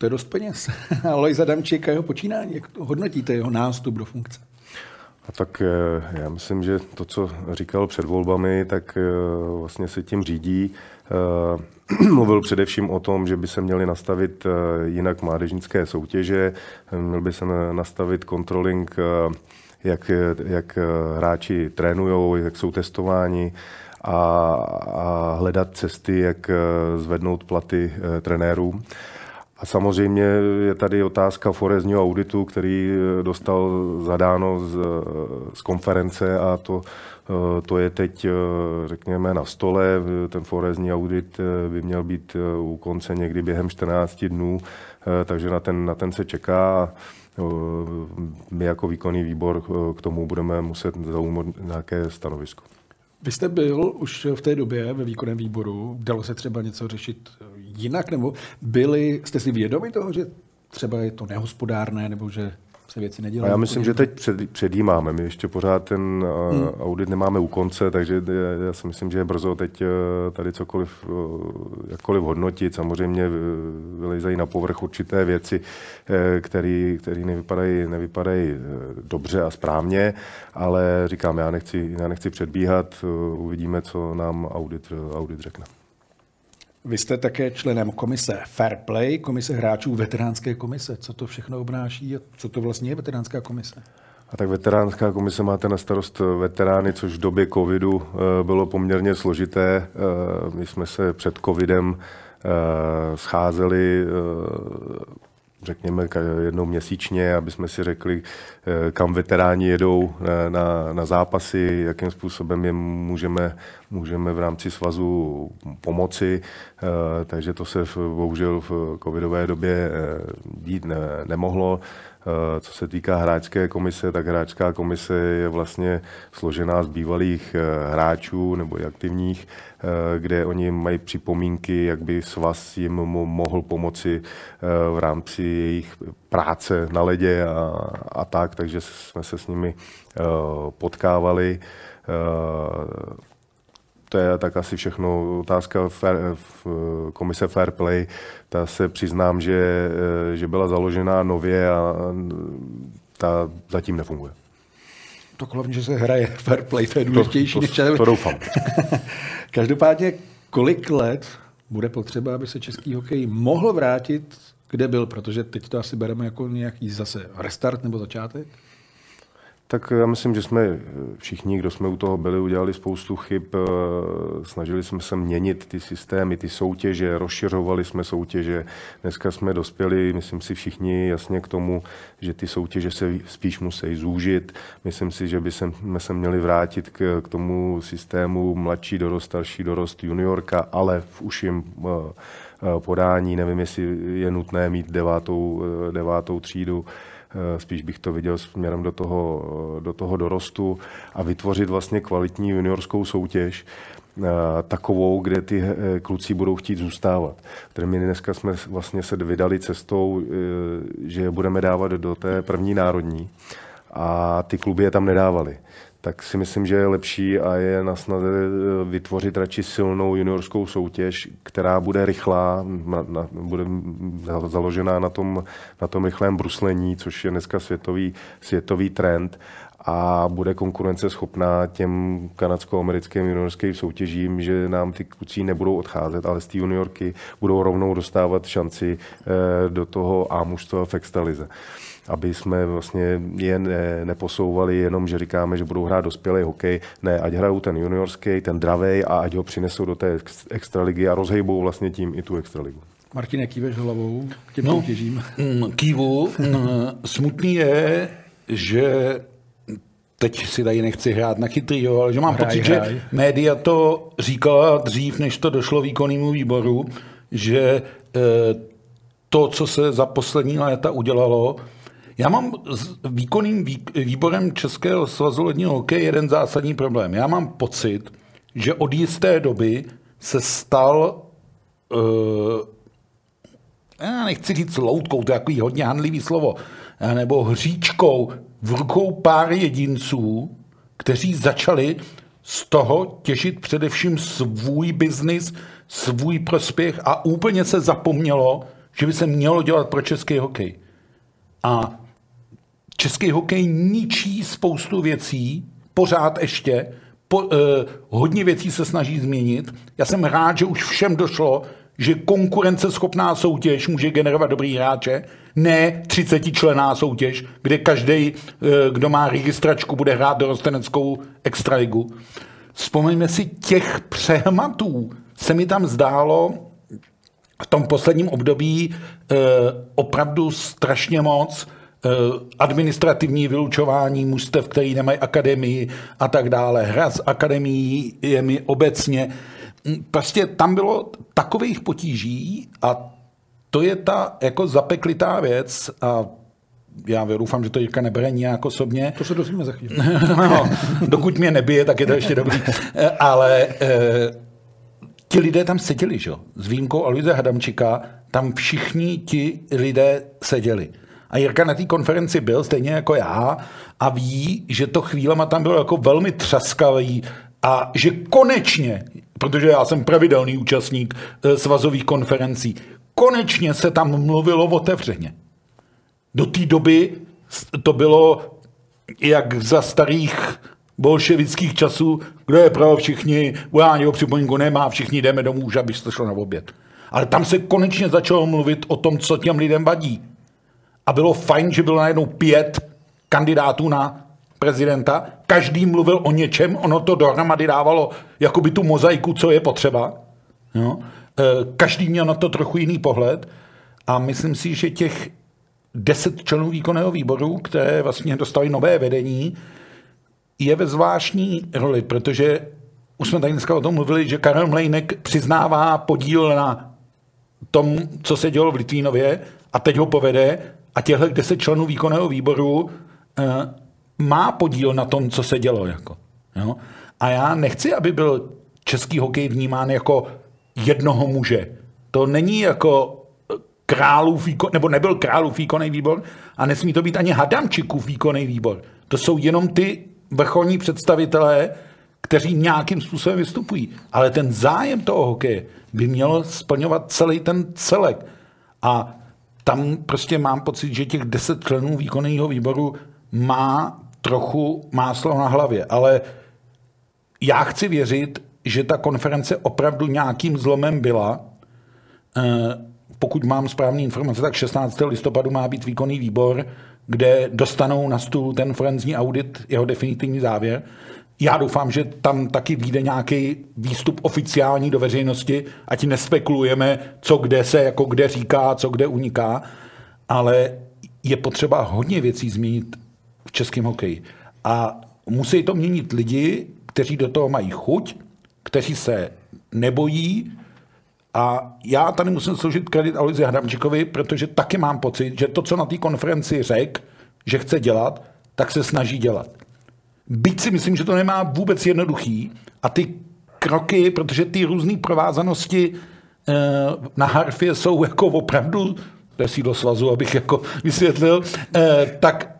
To je dost peněz. Ale Adamčík a jeho počínání, jak to hodnotíte jeho nástup do funkce? A tak eh, já myslím, že to, co říkal před volbami, tak eh, vlastně se tím řídí. Eh, mluvil především o tom, že by se měly nastavit jinak mládežnické soutěže, měl by se nastavit controlling jak, jak hráči trénují, jak jsou testováni a, a hledat cesty, jak zvednout platy trenérů. A samozřejmě je tady otázka forezního auditu, který dostal zadáno z, z konference a to, to je teď, řekněme, na stole. Ten forezní audit by měl být u konce někdy během 14 dnů, takže na ten, na ten se čeká. My jako výkonný výbor k tomu budeme muset zaujmout nějaké stanovisko. Vy jste byl už v té době ve výkonném výboru, dalo se třeba něco řešit jinak, nebo byli, jste si vědomi toho, že třeba je to nehospodárné, nebo že se věci nedělají. já myslím, že teď před, předjímáme. My ještě pořád ten hmm. audit nemáme u konce, takže já si myslím, že je brzo teď tady cokoliv, jakkoliv hodnotit. Samozřejmě vylezají na povrch určité věci, které nevypadají, nevypadají dobře a správně, ale říkám, já nechci, já nechci předbíhat, uvidíme, co nám audit, audit řekne. Vy jste také členem komise Fair Play, komise hráčů veteránské komise. Co to všechno obnáší a co to vlastně je veteránská komise? A tak veteránská komise máte na starost veterány, což v době covidu eh, bylo poměrně složité. Eh, my jsme se před covidem eh, scházeli řekněme jednou měsíčně, aby jsme si řekli, eh, kam veteráni jedou eh, na, na zápasy, jakým způsobem je můžeme, můžeme v rámci svazu pomoci. Eh, takže to se bohužel v covidové době dít ne, nemohlo. Eh, co se týká hráčské komise, tak hráčská komise je vlastně složená z bývalých eh, hráčů nebo i aktivních, eh, kde oni mají připomínky, jak by svaz jim mohl pomoci v rámci jejich práce na ledě a, a tak, takže jsme se s nimi potkávali to je tak asi všechno otázka fair, v komise Fair Play. Ta se přiznám, že, že byla založena nově a ta zatím nefunguje. To hlavně, že se hraje fair play, to je důležitější. To, to, to, to doufám. Každopádně, kolik let bude potřeba, aby se český hokej mohl vrátit, kde byl, protože teď to asi bereme jako nějaký zase restart nebo začátek? Tak já myslím, že jsme všichni, kdo jsme u toho byli, udělali spoustu chyb. Eh, snažili jsme se měnit ty systémy, ty soutěže, rozšiřovali jsme soutěže. Dneska jsme dospěli, myslím si všichni jasně k tomu, že ty soutěže se spíš musí zúžit. Myslím si, že by jsme se měli vrátit k, k tomu systému mladší dorost, starší dorost, juniorka, ale v užším eh, eh, podání. Nevím, jestli je nutné mít devátou, devátou třídu. Eh, spíš bych to viděl směrem do toho, eh, do toho dorostu a vytvořit vlastně kvalitní juniorskou soutěž, eh, takovou, kde ty kluci budou chtít zůstávat. Protože my dneska jsme vlastně se vydali cestou, že budeme dávat do té první národní a ty kluby je tam nedávali tak si myslím, že je lepší a je na snaze eh, vytvořit radši silnou juniorskou soutěž, která bude rychlá, na, na, bude založená na tom, na tom rychlém bruslení, což je dneska světový, světový trend a bude konkurenceschopná těm kanadsko-americkým juniorským soutěžím, že nám ty kluci nebudou odcházet, ale z té juniorky budou rovnou dostávat šanci eh, do toho A mužstva v extralize aby jsme vlastně je ne, neposouvali jenom, že říkáme, že budou hrát dospělý hokej. Ne, ať hrajou ten juniorský, ten dravej a ať ho přinesou do té extraligy a rozhejbou vlastně tím i tu extraligu. Martin, kýveš hlavou k těm no, soutěžím? Mm, kývu. Mm, smutný je, že teď si tady nechci hrát na chytrý, ale že mám hraj, pocit, hraj. že média to říkala dřív, než to došlo výkonnému výboru, že eh, to, co se za poslední léta udělalo, já mám s výkonným výborem Českého svazu ledního hokeje jeden zásadní problém. Já mám pocit, že od jisté doby se stal, uh, já nechci říct loutkou, to je takový hodně handlivý slovo, nebo hříčkou v rukou pár jedinců, kteří začali z toho těžit především svůj biznis, svůj prospěch a úplně se zapomnělo, že by se mělo dělat pro český hokej. A český hokej ničí spoustu věcí, pořád ještě, po, eh, hodně věcí se snaží změnit. Já jsem rád, že už všem došlo, že konkurenceschopná soutěž může generovat dobrý hráče, ne 30 člená soutěž, kde každý, eh, kdo má registračku, bude hrát dorosteneckou extraligu. Vzpomeňme si těch přehmatů. Se mi tam zdálo v tom posledním období eh, opravdu strašně moc. Eh, administrativní vylučování mužstev, který nemají akademii a tak dále, hra s akademií je mi obecně. Prostě tam bylo takových potíží a to je ta jako zapeklitá věc a já doufám, že to Jirka nebere nějak osobně. To se dozvíme za chvíli. no, dokud mě nebije, tak je to ještě dobrý. Eh, ale e, ti lidé tam seděli, že? S výjimkou Aloise Hadamčika, tam všichni ti lidé seděli. A Jirka na té konferenci byl, stejně jako já, a ví, že to chvílema tam bylo jako velmi třaskavý a že konečně, protože já jsem pravidelný účastník eh, svazových konferencí, konečně se tam mluvilo otevřeně. Do té doby to bylo jak za starých bolševických časů, kdo je pro všichni, volání o připomínku nemá, všichni jdeme domů, už abyste šlo na oběd. Ale tam se konečně začalo mluvit o tom, co těm lidem vadí a bylo fajn, že bylo najednou pět kandidátů na prezidenta, každý mluvil o něčem, ono to dohromady dávalo jakoby tu mozaiku, co je potřeba. Jo? E, každý měl na to trochu jiný pohled a myslím si, že těch deset členů výkonného výboru, které vlastně dostali nové vedení, je ve zvláštní roli, protože už jsme tady dneska o tom mluvili, že Karel Mlejnek přiznává podíl na tom, co se dělo v Litvínově a teď ho povede a těchto deset členů výkonného výboru e, má podíl na tom, co se dělo. Jako, jo? A já nechci, aby byl český hokej vnímán jako jednoho muže. To není jako králův výkon, nebo nebyl králův výkonný výbor a nesmí to být ani Hadamčikův výkonný výbor. To jsou jenom ty vrcholní představitelé, kteří nějakým způsobem vystupují. Ale ten zájem toho hokeje by měl splňovat celý ten celek. A tam prostě mám pocit, že těch deset členů výkonného výboru má trochu máslo na hlavě, ale já chci věřit, že ta konference opravdu nějakým zlomem byla pokud mám správné informace, tak 16. listopadu má být výkonný výbor, kde dostanou na stůl ten forenzní audit, jeho definitivní závěr. Já doufám, že tam taky vyjde nějaký výstup oficiální do veřejnosti, ať nespekulujeme, co kde se jako kde říká, co kde uniká, ale je potřeba hodně věcí změnit v českém hokeji. A musí to měnit lidi, kteří do toho mají chuť, kteří se nebojí, a já tady musím složit kredit Aloisi Hramčíkovi, protože taky mám pocit, že to, co na té konferenci řekl, že chce dělat, tak se snaží dělat. Byť si myslím, že to nemá vůbec jednoduchý a ty kroky, protože ty různé provázanosti eh, na harfě jsou jako opravdu, to je sídlo svazu, abych jako vysvětlil, eh, tak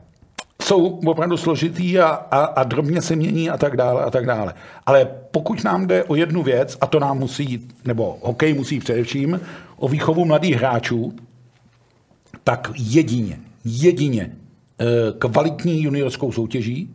jsou opravdu složitý a, a, a drobně se mění a tak dále a tak dále. Ale pokud nám jde o jednu věc, a to nám musí, nebo hokej musí především, o výchovu mladých hráčů, tak jedině, jedině eh, kvalitní juniorskou soutěží,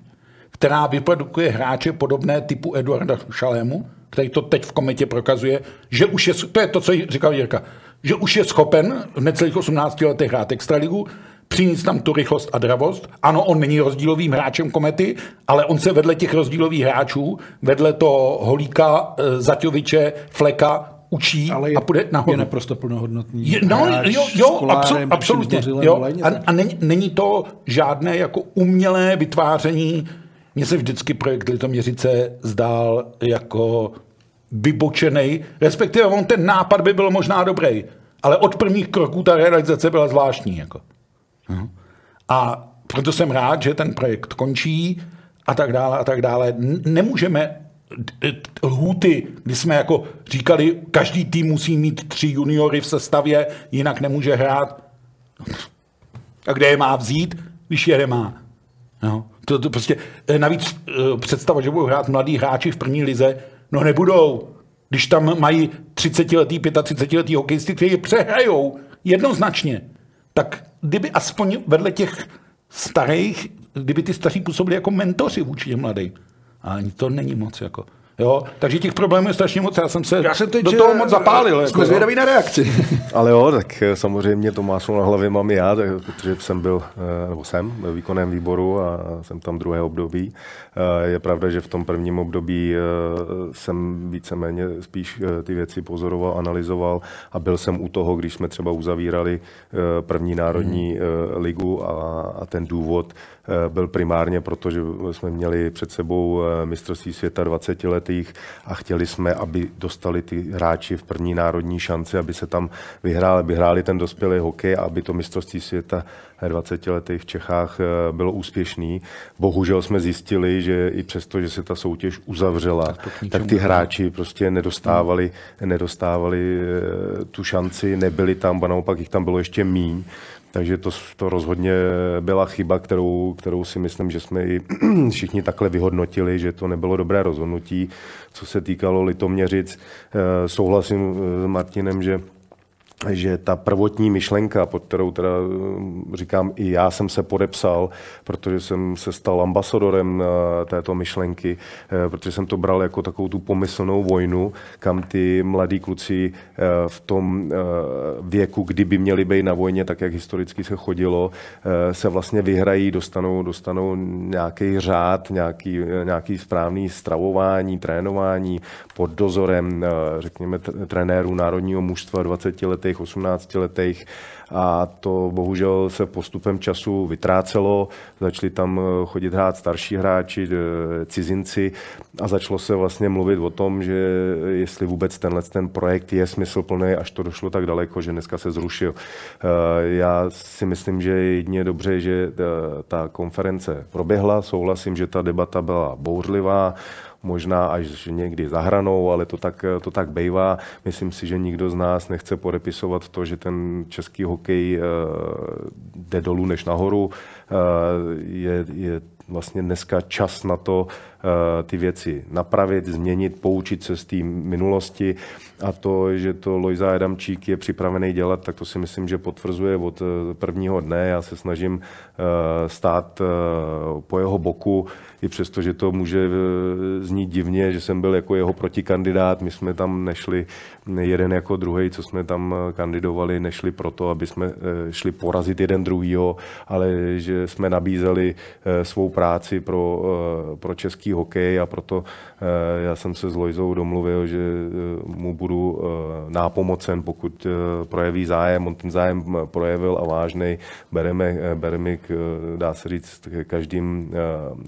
která vyprodukuje hráče podobné typu Eduarda Šalému, který to teď v kometě prokazuje, že už je, to je to, co říkal Jirka, že už je schopen v necelých 18 letech hrát extraligu, přinést tam tu rychlost a dravost. Ano, on není rozdílovým hráčem komety, ale on se vedle těch rozdílových hráčů, vedle to Holíka, eh, Zaťoviče, Fleka, učí ale je, a půjde nahoru. Je naprosto plnohodnotný je, no, hráč jo, jo, kolárem, absol, absolutně. Jo, a, a není, není to žádné jako umělé vytváření. Mně se vždycky projekt Litoměřice zdál jako vybočený, respektive on ten nápad by byl možná dobrý, ale od prvních kroků ta realizace byla zvláštní. Jako. A proto jsem rád, že ten projekt končí a tak dále a tak dále. Nemůžeme lhůty, kdy jsme jako říkali, každý tým musí mít tři juniory v sestavě, jinak nemůže hrát. A kde je má vzít, když je nemá? No, to, to prostě, eh, navíc eh, představa, že budou hrát mladí hráči v první lize, no nebudou. Když tam mají 30 letý, 35 letý hokejisty, kteří přehrajou jednoznačně, tak kdyby aspoň vedle těch starých, kdyby ty staří působili jako mentoři vůči těm mladým. A ani to není moc jako. Jo, takže těch problémů je strašně moc. Já jsem se Já jsem teď, do toho moc zapálil. Jsme jako, zvědaví na reakci. Ale jo, tak eh, samozřejmě to máslo na hlavě mám i já, tak, protože jsem byl, eh, nebo jsem ve výkonném výboru a jsem tam druhé období. Eh, je pravda, že v tom prvním období jsem víceméně spíš ty věci pozoroval, analyzoval a byl jsem u toho, když jsme třeba uzavírali první národní hmm. ligu a, a ten důvod byl primárně proto, že jsme měli před sebou mistrovství světa 20 let letých a chtěli jsme, aby dostali ty hráči v první národní šanci, aby se tam vyhráli, aby hráli ten dospělý hokej a aby to mistrovství světa 20 letých v Čechách eh, bylo úspěšný. Bohužel jsme zjistili, že i přesto, že se ta soutěž uzavřela, tak, tak ty hráči prostě nedostávali, nedostávali eh, tu šanci, nebyli tam, a naopak jich tam bylo ještě míň. Takže to, to rozhodně byla chyba, kterou, kterou si myslím, že jsme i všichni takhle vyhodnotili, že to nebylo dobré rozhodnutí. Co se týkalo Litoměřic, eh, souhlasím s Martinem, že že ta prvotní myšlenka, pod kterou teda eh, říkám i já jsem se podepsal, protože jsem se stal ambasadorem eh, této myšlenky, eh, protože jsem to bral jako takovou tu pomyslnou vojnu, kam ty mladí kluci v tom věku, kdyby měli být na vojně, tak jak historicky se chodilo, se vlastně vyhrají, dostanou, dostanou nějaký řád, nějaký, nějaký správný stravování, trénování pod dozorem, řekněme, trenérů národního mužstva 20 letých letech, 18 letech a to bohužel se postupem času vytrácelo. Začali tam eh, chodit hrát starší hráči, eh, cizinci a začalo se vlastně mluvit o tom, že jestli vůbec tenhle ten projekt je smysluplný, až to došlo tak daleko, že dneska se zrušil. Eh, já si myslím, že je jedině dobře, že ta konference proběhla, souhlasím, že ta debata byla bouřlivá, možná až někdy za hranou, ale to tak, to tak bejvá. Myslím si, že nikdo z nás nechce podepisovat to, že ten český hokej uh, jde dolů než nahoru. Uh, je, je vlastně dneska čas na to, ty věci napravit, změnit, poučit se z té minulosti a to, že to Lojza Adamčík je připravený dělat, tak to si myslím, že potvrzuje od prvního dne. Já se snažím stát po jeho boku, i přesto, že to může znít divně, že jsem byl jako jeho protikandidát. My jsme tam nešli jeden jako druhý, co jsme tam kandidovali, nešli proto, aby jsme šli porazit jeden druhýho, ale že jsme nabízeli svou práci pro, pro český hokej a proto já jsem se s Lojzou domluvil, že mu budu nápomocen, pokud projeví zájem. On ten zájem projevil a vážný. Bereme, bereme dá se říct, každým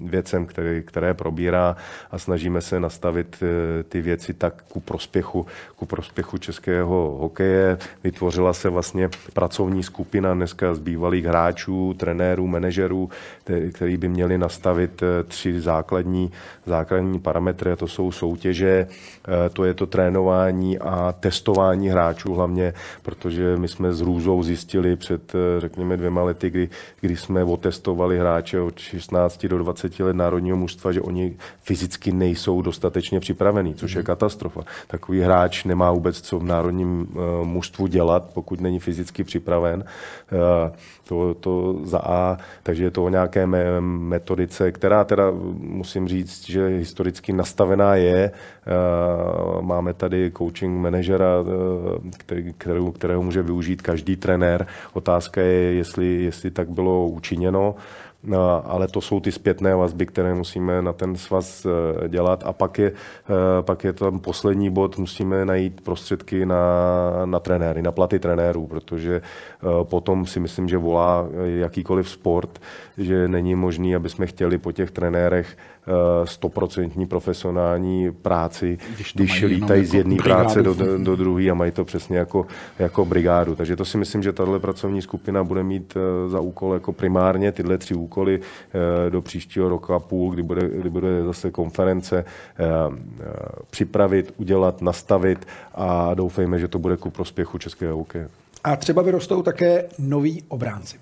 věcem, které, které probírá a snažíme se nastavit ty věci tak ku prospěchu, ku prospěchu českého hokeje. Vytvořila se vlastně pracovní skupina dneska z bývalých hráčů, trenérů, manažerů, který by měli nastavit tři základní, základní parametry, a to jsou soutěže, to je to trénování a testování hráčů hlavně, protože my jsme s Růzou zjistili před, řekněme, dvěma lety, kdy, kdy jsme otestovali hráče od 16 do 20 let národního mužstva, že oni fyzicky nejsou dostatečně připravení, což je katastrofa. Takový hráč nemá vůbec co v národním mužstvu dělat, pokud není fyzicky připraven. To, to za A, takže je to o nějaké metodice, která teda musím říct, že historicky nastavená je. Máme tady coaching manažera, který, kterou, kterého může využít každý trenér. Otázka je, jestli, jestli tak bylo učiněno. No, ale to jsou ty zpětné vazby, které musíme na ten svaz eh, dělat. A pak je, eh, pak je tam poslední bod, musíme najít prostředky na, na trenéry, na platy trenérů, protože eh, potom si myslím, že volá jakýkoliv sport, že není možný, aby jsme chtěli po těch trenérech stoprocentní profesionální práci, když, když lítají z jedné práce do, do druhé a mají to přesně jako, jako brigádu. Takže to si myslím, že tahle pracovní skupina bude mít za úkol jako primárně tyhle tři úkoly do příštího roku a půl, kdy bude, kdy bude zase konference, připravit, udělat, nastavit a doufejme, že to bude ku prospěchu českého hokeje. A třeba vyrostou také noví obránci.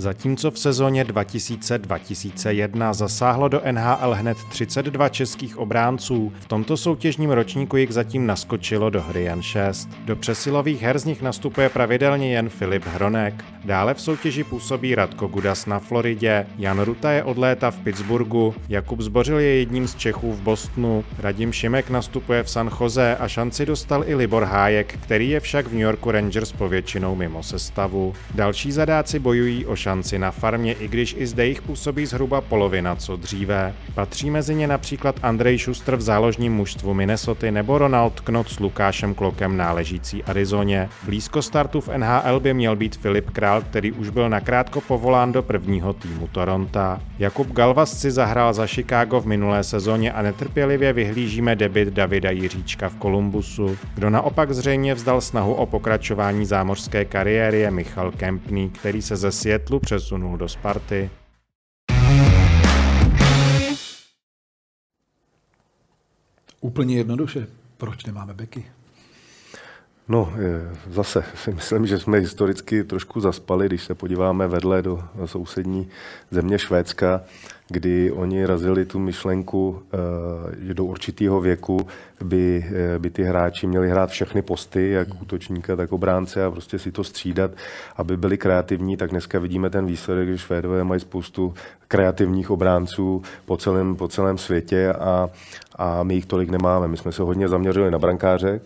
Zatímco v sezóně 2000-2001 zasáhlo do NHL hned 32 českých obránců, v tomto soutěžním ročníku jich zatím naskočilo do hry jen 6. Do přesilových her z nich nastupuje pravidelně jen Filip Hronek. Dále v soutěži působí Radko Gudas na Floridě, Jan Ruta je od léta v Pittsburghu, Jakub Zbořil je jedním z Čechů v Bostonu, Radim Šimek nastupuje v San Jose a šanci dostal i Libor Hájek, který je však v New Yorku Rangers povětšinou mimo sestavu. Další zadáci bojují o šanci na farmě, i když i zde jich působí zhruba polovina co dříve. Patří mezi ně například Andrej Schuster v záložním mužstvu Minnesota nebo Ronald Knot s Lukášem Klokem náležící Arizoně. Blízko startu v NHL by měl být Filip Král, který už byl nakrátko povolán do prvního týmu Toronto. Jakub Galvas si zahrál za Chicago v minulé sezóně a netrpělivě vyhlížíme debit Davida Jiříčka v Kolumbusu. Kdo naopak zřejmě vzdal snahu o pokračování zámořské kariéry je Michal Kempný, který se ze Přesunul do Sparty. Úplně jednoduše. Proč nemáme beky? No, zase si myslím, že jsme historicky trošku zaspali, když se podíváme vedle do sousední země Švédska, kdy oni razili tu myšlenku, eh, že do určitého věku by, eh, by ty hráči měli hrát všechny posty, jak útočníka, tak obránce a prostě si to střídat, aby byli kreativní, tak dneska vidíme ten výsledek, že Švédové mají spoustu kreativních obránců po celém, po celém světě a, a my jich tolik nemáme. My jsme se hodně zaměřili na brankáře,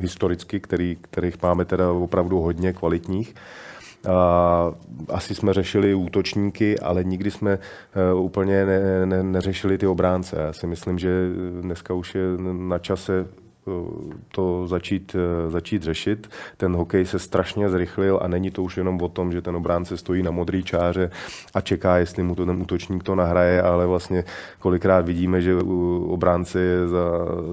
historicky, který, kterých máme teda opravdu hodně kvalitních. A asi jsme řešili útočníky, ale nikdy jsme e, úplně ne, ne, neřešili ty obránce. Já si myslím, že dneska už je na čase to začít, eh, začít řešit. Ten hokej se strašně zrychlil a není to už jenom o tom, že ten obránce stojí na modrý čáře a čeká, jestli mu to ten útočník to nahraje, ale vlastně kolikrát vidíme, že obránce je za,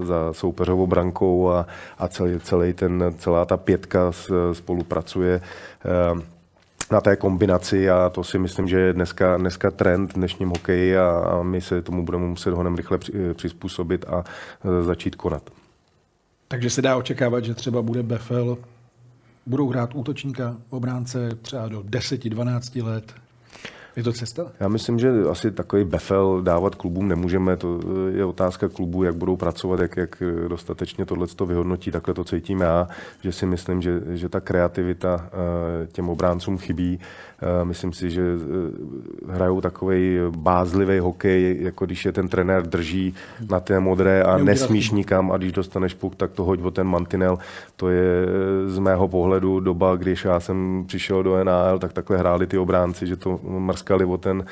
za soupeřovou brankou a, a celý, celý ten, celá ta pětka spolupracuje eh, na té kombinaci a to si myslím, že je dneska, dneska trend v dnešním hokeji a, a my se tomu budeme muset honem rychle přizpůsobit a eh, začít konat. Takže se dá očekávat, že třeba bude Befel, budou hrát útočníka, obránce třeba do 10-12 let? Je to cesta? Já myslím, že asi takový befel dávat klubům nemůžeme. To je otázka klubů, jak budou pracovat, jak, jak dostatečně tohle to vyhodnotí. Takhle to cítím já, že si myslím, že, že ta kreativita eh, těm obráncům chybí. Eh, myslím si, že eh, hrajou takový bázlivý hokej, jako když je ten trenér drží na té modré a nesmíš nikam a když dostaneš puk, tak to hoď o ten mantinel. To je z mého pohledu doba, když já jsem přišel do NHL, tak takhle hráli ty obránci, že to mrskali o, ten,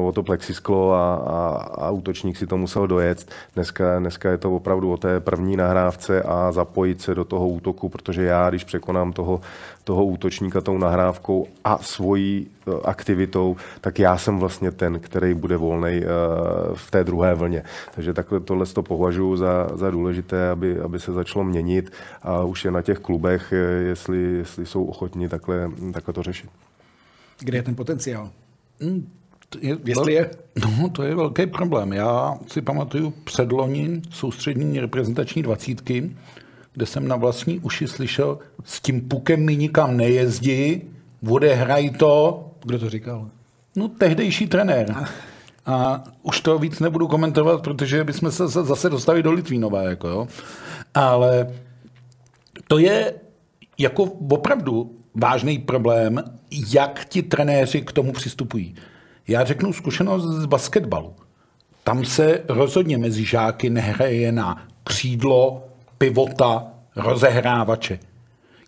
o to plexisklo a, a, a útočník si to musel dojet. Dneska, dneska je to opravdu o té první nahrávce a zapojit se do toho útoku, protože já, když překonám toho, toho útočníka tou nahrávkou a svojí eh, aktivitou, tak já jsem vlastně ten, který bude volný eh, v té druhé vlně. Takže takhle tohle to považuji za, za důležité, aby, aby se začalo měnit a už je na těch klubech, eh, jestli, jestli jsou ochotní takhle, takhle to řešit. Kde je ten potenciál? Hmm, je, Jestli je? No, to je velký problém. Já si pamatuju předloni soustřední reprezentační dvacítky, kde jsem na vlastní uši slyšel, s tím pukem mi nikam nejezdí, odehraj to. Kdo to říkal? No, tehdejší trenér. A už to víc nebudu komentovat, protože bychom se zase dostali do Litvínové. Jako jo. Ale to je jako opravdu vážný problém, jak ti trenéři k tomu přistupují. Já řeknu zkušenost z basketbalu. Tam se rozhodně mezi žáky nehraje na křídlo, pivota, rozehrávače.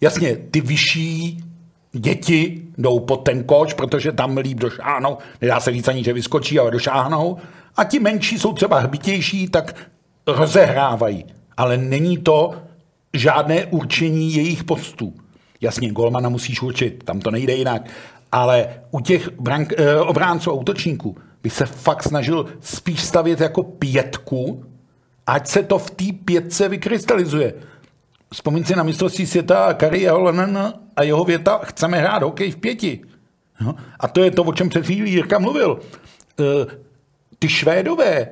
Jasně, ty vyšší děti jdou pod ten koč, protože tam líp došáhnou, nedá se víc ani, že vyskočí, ale došáhnou. A ti menší jsou třeba hbitější, tak rozehrávají. Ale není to žádné určení jejich postů. Jasně, golmana musíš určit, tam to nejde jinak. Ale u těch brank, eh, obránců a útočníků by se fakt snažil spíš stavět jako pětku, ať se to v té pětce vykrystalizuje. Vzpomín si na mistrovství světa Kari Holonen a jeho věta, chceme hrát hokej v pěti. No, a to je to, o čem před chvílí Jirka mluvil. E, ty Švédové,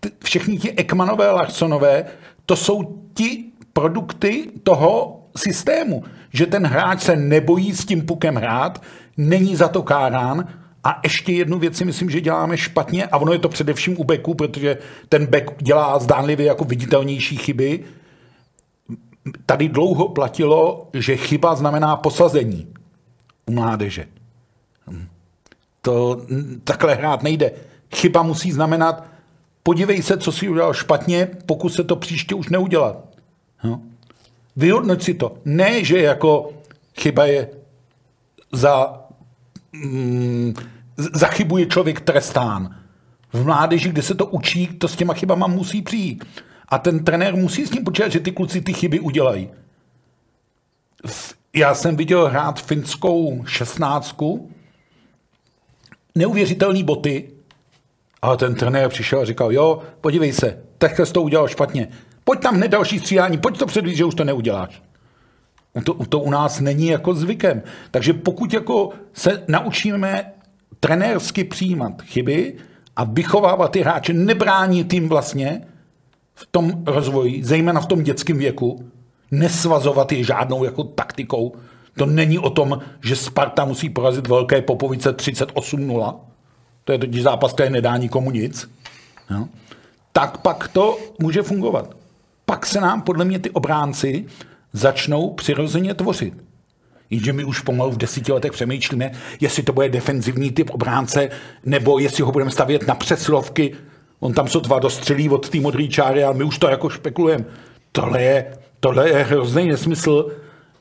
ty, všechny ti Ekmanové, Larsonové, to jsou ti produkty toho systému, že ten hráč se nebojí s tím pukem hrát, není za to kárán, a ještě jednu věc si myslím, že děláme špatně, a ono je to především u beku, protože ten bek dělá zdánlivě jako viditelnější chyby. Tady dlouho platilo, že chyba znamená posazení u mládeže. To takhle hrát nejde. Chyba musí znamenat, podívej se, co si udělal špatně, pokud se to příště už neudělat. No. Vyhodnoť si to. Ne, že jako chyba je za mm, za chybu je člověk trestán. V mládeži, kde se to učí, to s těma chybama musí přijít. A ten trenér musí s tím počítat, že ty kluci ty chyby udělají. Já jsem viděl hrát finskou šestnáctku, neuvěřitelný boty, ale ten trenér přišel a říkal, jo, podívej se, takhle jsi to udělal špatně. Pojď tam hned další střídání, pojď to předvíst, že už to neuděláš. To, to u nás není jako zvykem. Takže pokud jako se naučíme trenérsky přijímat chyby a vychovávat ty hráče, nebránit jim vlastně v tom rozvoji, zejména v tom dětském věku, nesvazovat je žádnou jako taktikou. To není o tom, že Sparta musí porazit Velké Popovice 38-0. To je totiž zápas, který nedá nikomu nic. No. Tak pak to může fungovat. Pak se nám podle mě ty obránci začnou přirozeně tvořit. Jenže my už pomalu v desíti letech přemýšlíme, jestli to bude defenzivní typ obránce, nebo jestli ho budeme stavět na přeslovky. On tam sotva dostřelí od té modré čáry, ale my už to jako špekulujeme. Tohle je, tohle je hrozný nesmysl.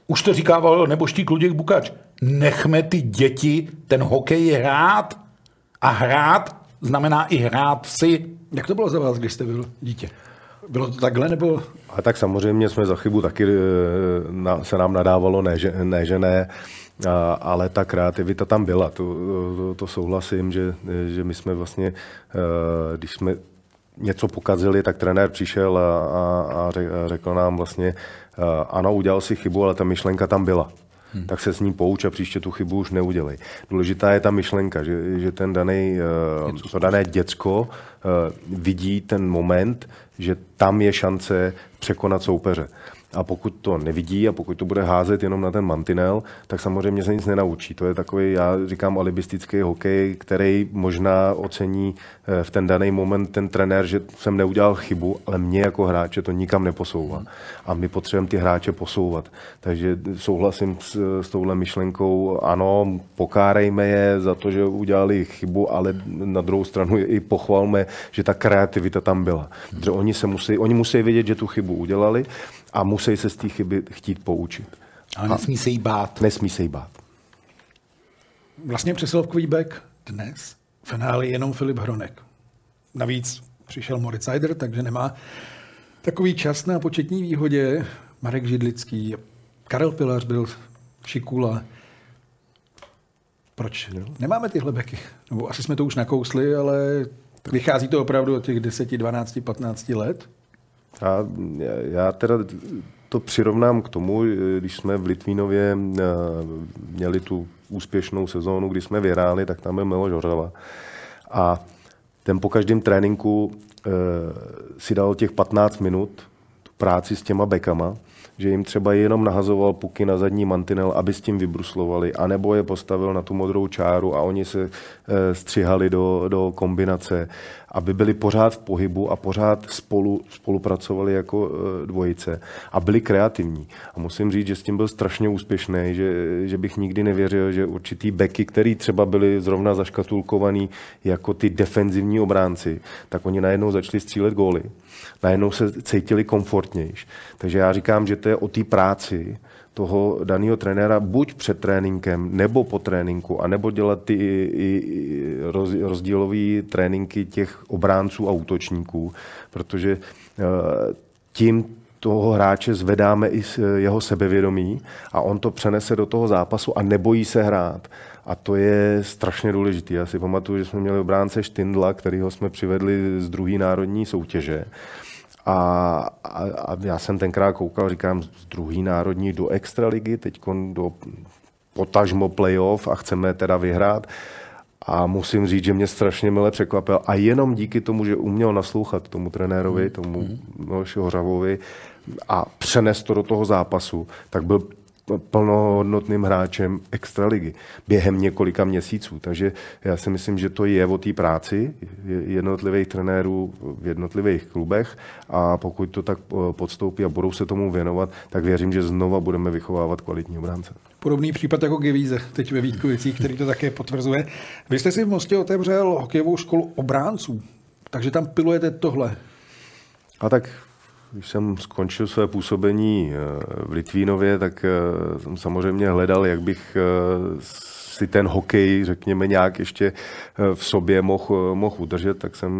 Už to říkával neboští Kluděk Bukač. Nechme ty děti ten hokej hrát. A hrát znamená i hrát si. Jak to bylo za vás, když jste byl dítě? Bylo to takhle, nebo? A tak samozřejmě jsme za chybu taky eh, se nám nadávalo, ne, že ne, že ne ale ta kreativita tam byla, to, to, to souhlasím, že, že my jsme vlastně, eh, když jsme něco pokazili, tak trenér přišel a, a, a řekl nám vlastně, eh, ano, udělal si chybu, ale ta myšlenka tam byla. Hmm. Tak se s ní pouč a příště tu chybu už neudělej. Důležitá je ta myšlenka, že, že ten daný, to dané děcko vidí ten moment, že tam je šance překonat soupeře. A pokud to nevidí a pokud to bude házet jenom na ten mantinel, tak samozřejmě se nic nenaučí. To je takový, já říkám, alibistický hokej, který možná ocení eh, v ten daný moment ten trenér, že jsem neudělal chybu, ale mě jako hráče to nikam neposouvá. A my potřebujeme ty hráče posouvat. Takže souhlasím s, s touhle myšlenkou, ano, pokárejme je za to, že udělali chybu, ale na druhou stranu i pochvalme, že ta kreativita tam byla. Protože oni, se musí, oni musí vědět, že tu chybu udělali a musí se z té chyby chtít poučit. Ale nesmí se jí bát. Nesmí se jí bát. Vlastně přesilovkový back dnes v finále jenom Filip Hronek. Navíc přišel Moritz Seider, takže nemá takový čas na početní výhodě. Marek Židlický, Karel Pilař byl Šikula. Proč nemáme tyhle beky? Nebo asi jsme to už nakousli, ale vychází to opravdu od těch 10, 12, 15 let? Já, já teda to přirovnám k tomu, když jsme v Litvínově eh, měli tu úspěšnou sezónu, kdy jsme vyhráli, tak tam byl Miloš Hořava. A ten po každém tréninku e, si dal těch 15 minut práci s těma bekama že jim třeba jenom nahazoval puky na zadní mantinel, aby s tím vybruslovali, anebo je postavil na tu modrou čáru a oni se e, střihali do, do kombinace, aby byli pořád v pohybu a pořád spolu spolupracovali jako e, dvojice a byli kreativní. A musím říct, že s tím byl strašně úspěšný, že, že bych nikdy nevěřil, že určitý beky, který třeba byli zrovna zaškatulkovaný jako ty defenzivní obránci, tak oni najednou začali střílet góly najednou se cítili komfortnější. Takže já říkám, že to je o té práci toho daného trenéra buď před tréninkem, nebo po tréninku, anebo dělat ty i rozdílové tréninky těch obránců a útočníků, protože eh, tím toho hráče zvedáme i jeho sebevědomí a on to přenese do toho zápasu a nebojí se hrát. A to je strašně důležité. Já si pamatuju, že jsme měli obránce Štindla, kterýho jsme přivedli z druhé národní soutěže. A, a, a já jsem tenkrát koukal, říkám, z druhý národní do extraligy, teď do potažmo playoff a chceme teda vyhrát. A musím říct, že mě strašně mile překvapil. A jenom díky tomu, že uměl naslouchat tomu trenérovi, tomu mm-hmm. Miloši Hořavovi a přenes to do toho zápasu, tak byl plnohodnotným hráčem extraligy během několika měsíců. Takže já si myslím, že to je o té práci jednotlivých trenérů v jednotlivých klubech a pokud to tak eh, podstoupí a budou se tomu věnovat, tak věřím, že znova budeme vychovávat kvalitní obránce. Podobný případ jako Gevíze, teď ve Vítkovicích, který to také potvrzuje. Vy jste si v Mostě otevřel hokejovou školu obránců, takže tam pilujete tohle. A tak když jsem skončil své působení eh, v Litvínově, tak eh, jsem samozřejmě hledal, jak bych eh, si ten hokej, řekněme, nějak ještě v sobě mohl, mohl udržet, tak jsem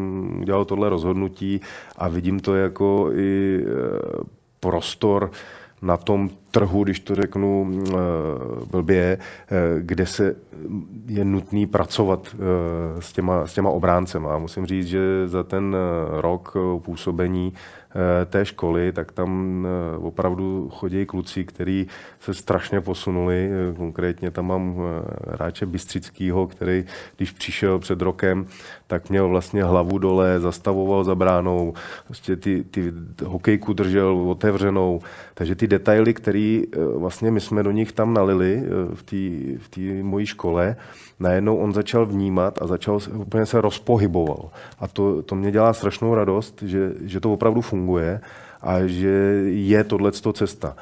udělal tohle rozhodnutí a vidím to jako i prostor na tom trhu, když to řeknu blbě, kde se je nutný pracovat s těma, s těma obráncema. A musím říct, že za ten rok působení Eh, té školy, tak tam eh, opravdu chodí kluci, kteří se strašně posunuli. Eh, konkrétně tam mám hráče Bystřickýho, který, když přišel před rokem, tak měl vlastně hlavu dole, zastavoval za bránou, prostě ty, ty hokejku držel otevřenou. Takže ty detaily, které vlastně my jsme do nich tam nalili v té v mojí škole, najednou on začal vnímat a začal úplně se rozpohyboval. A to, to mě dělá strašnou radost, že, že to opravdu funguje a že je tohle cesta.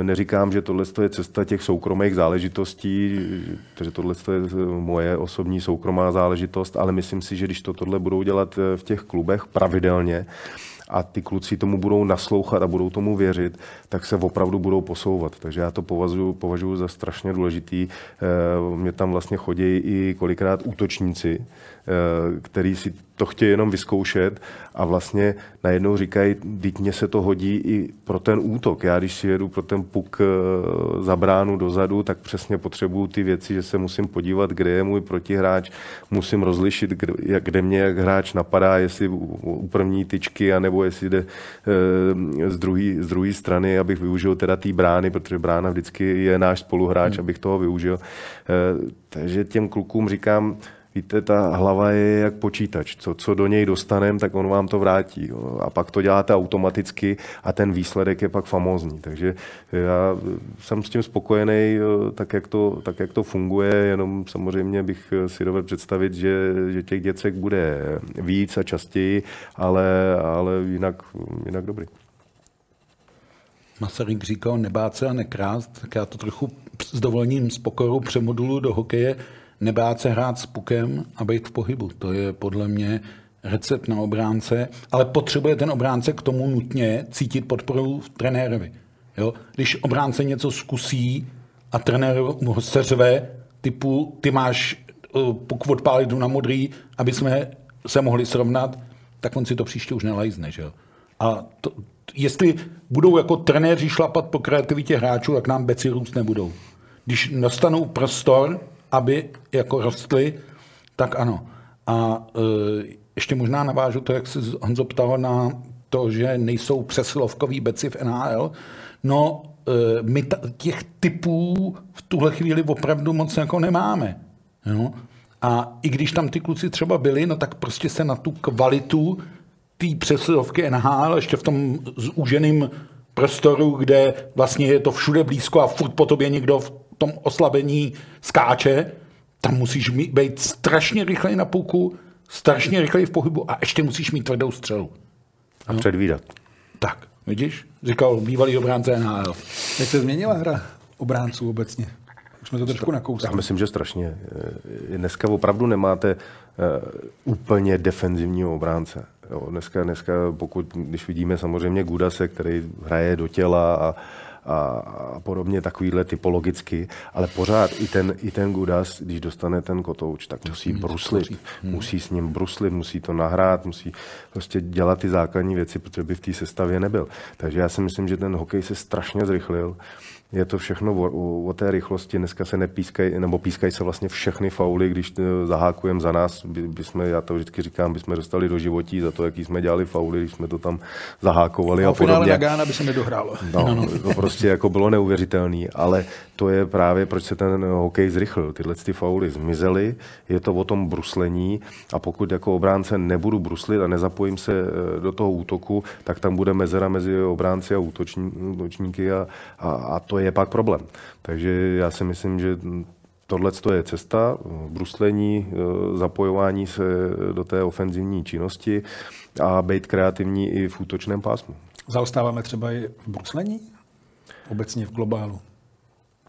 E, neříkám, že tohle je cesta těch soukromých záležitostí, že tohle je moje osobní soukromá záležitost, ale myslím si, že když to tohle budou dělat v těch klubech pravidelně, a ty kluci tomu budou naslouchat a budou tomu věřit, tak se opravdu budou posouvat. Takže já to považuji, považuji za strašně důležitý. Eh, mě tam vlastně chodí i kolikrát útočníci, eh, který si to chtějí jenom vyzkoušet a vlastně najednou říkají, teď mně se to hodí i pro ten útok. Já když si jedu pro ten puk eh, za bránu dozadu, tak přesně potřebuju ty věci, že se musím podívat, kde je můj protihráč, musím rozlišit, kde, mě jak hráč napadá, jestli u první tyčky, anebo jestli jde z druhé z druhý strany, abych využil teda té brány, protože brána vždycky je náš spoluhráč, hmm. abych toho využil. Eh, takže těm klukům říkám, víte, ta hlava je jak počítač. Co, co do něj dostanem, tak on vám to vrátí. Jo. A pak to děláte automaticky a ten výsledek je pak famózní. Takže já jsem s tím spokojený, tak jak to, tak jak to funguje, jenom samozřejmě bych si dovedl představit, že, že těch děcek bude víc a častěji, ale, ale jinak, jinak dobrý. Masaryk říkal nebát se a nekrást, tak já to trochu s dovolením z pokoru přemodulu do hokeje, nebát se hrát s pukem a být v pohybu. To je podle mě recept na obránce, ale potřebuje ten obránce k tomu nutně cítit podporu trenérovi. Jo? Když obránce něco zkusí a trenér mu ho seřve, typu ty máš eh, puk odpálit na modrý, aby jsme se mohli srovnat, tak on si to příště už nelajzne. Že jo? A to, jestli budou jako trenéři šlapat po kreativitě hráčů, tak nám beci růst nebudou. Když dostanou prostor, aby jako rostly, tak ano. A e, ještě možná navážu to, jak se Honzo ptal na to, že nejsou přesilovkoví beci v NHL. No, e, my ta, těch typů v tuhle chvíli opravdu moc jako nemáme. Jo? A i když tam ty kluci třeba byli, no tak prostě se na tu kvalitu té přesilovky NHL, ještě v tom zúženém prostoru, kde vlastně je to všude blízko a furt po tobě někdo v tom oslabení skáče, tam musíš mít, být strašně rychlej na puku, strašně rychlej v pohybu a ještě musíš mít tvrdou střelu. A no. předvídat. Tak, vidíš? Říkal bývalý obránce NHL. Jak se změnila hra obránců obecně? Už jsme to trošku nakousli. Já myslím, že strašně. Dneska opravdu nemáte uh, úplně defenzivního obránce. Jo, dneska, dneska, pokud, když vidíme samozřejmě Gudase, který hraje do těla a, a, a podobně takovýhle typologicky, ale pořád i ten, i ten Gudas, když dostane ten kotouč, tak musí bruslit, hmm. musí s ním bruslit, musí to nahrát, musí prostě dělat ty základní věci, protože by v té sestavě nebyl. Takže já si myslím, že ten hokej se strašně zrychlil je to všechno o, o, o té rychlosti. Dneska se nepískají, nebo pískají se vlastně všechny fauly, když eh, zahákujeme za nás, by, by jsme, já to vždycky říkám, bychom dostali do životí za to, jaký jsme dělali fauly, když jsme to tam zahákovali a, a podobně. na Gána by se nedohrálo. No, no, to prostě jako bylo neuvěřitelné, ale to je právě, proč se ten hokej zrychlil. Tyhle ty fauly zmizely, je to o tom bruslení a pokud jako obránce nebudu bruslit a nezapojím se eh, do toho útoku, tak tam bude mezera mezi obránci a útočníky a, a, a to je pak problém. Takže já si myslím, že Tohle je cesta, bruslení, e, zapojování se do té ofenzivní činnosti a být kreativní i v útočném pásmu. Zaostáváme třeba i v bruslení? Obecně v globálu?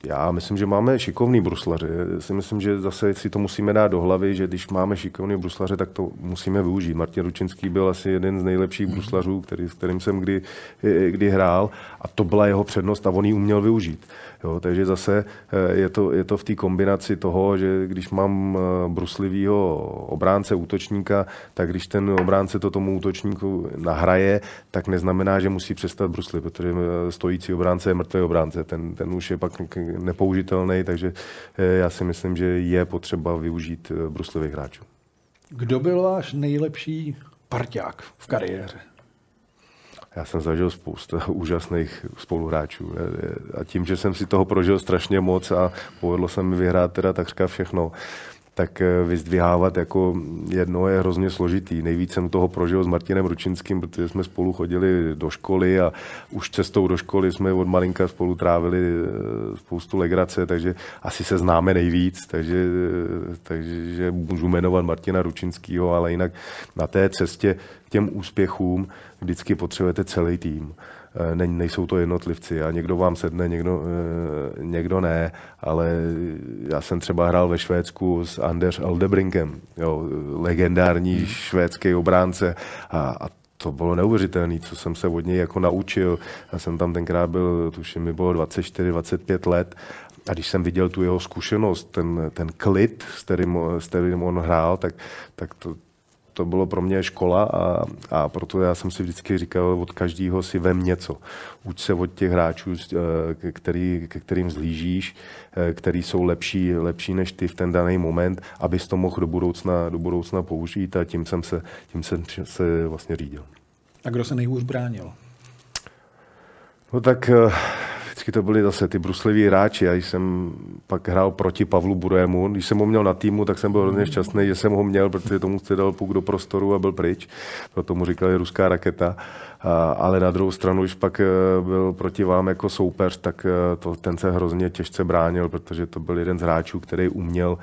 Já myslím, že máme šikovný bruslaře. Já si myslím, že zase si to musíme dát do hlavy, že když máme šikovný bruslaře, tak to musíme využít. Martin Ručinský byl asi jeden z nejlepších mhm. bruslařů, který, s kterým jsem kdy, kdy hrál a to byla jeho přednost a on ji uměl využít. Jo, takže zase eh, je to, je to v té kombinaci toho, že když mám eh, bruslivého obránce, útočníka, tak když ten obránce to tomu útočníku nahraje, tak neznamená, že musí přestat bruslit, protože eh, stojící obránce je mrtvý obránce. Ten, ten už je pak nepoužitelný, takže já si myslím, že je potřeba využít bruslivých hráčů. Kdo byl váš nejlepší parťák v kariéře? já jsem zažil spoustu úžasných spoluhráčů. A tím, že jsem si toho prožil strašně moc a povedlo se mi vyhrát teda takřka všechno, tak eh, vyzdvihávat jako jedno je hrozně složitý. Nejvíc jsem toho prožil s Martinem Ručinským, protože jsme spolu chodili do školy a už cestou do školy jsme od malinka spolu trávili eh, spoustu legrace, takže asi se známe nejvíc, takže, eh, takže můžu jmenovat Martina Ručinského, ale jinak na té cestě k těm úspěchům vždycky potřebujete celý tým. Eh, ne, nejsou to jednotlivci a někdo vám sedne, někdo, eh, někdo ne, ale já jsem třeba hrál ve Švédsku s Anders Aldebrinkem, jo, legendární hmm. švédský obránce a, a to bylo neuvěřitelné, co jsem se od něj jako naučil. Já jsem tam tenkrát byl, tuším, mi bylo 24-25 let a když jsem viděl tu jeho zkušenost, ten, ten klid, s kterým, s kterým on hrál, tak, tak to, to bylo pro mě škola a, a proto já jsem si vždycky říkal, od každého si vem něco. Uč se od těch hráčů, eh, který, ke kterým zlížíš, eh, který jsou lepší, lepší než ty v ten daný moment, abys to mohl do budoucna, do budoucna použít a tím jsem se, tím jsem se vlastně řídil. A kdo se nejhůř bránil? No tak eh, vždycky to byli zase ty brusliví hráči. Já jsem pak hrál proti Pavlu Burému. Když jsem ho měl na týmu, tak jsem byl hrozně šťastný, že jsem ho měl, protože tomu jste dal puk do prostoru a byl pryč. Proto mu říkali ruská raketa. A, ale na druhou stranu, když pak eh, byl proti vám jako soupeř, tak eh, to, ten se hrozně těžce bránil, protože to byl jeden z hráčů, který uměl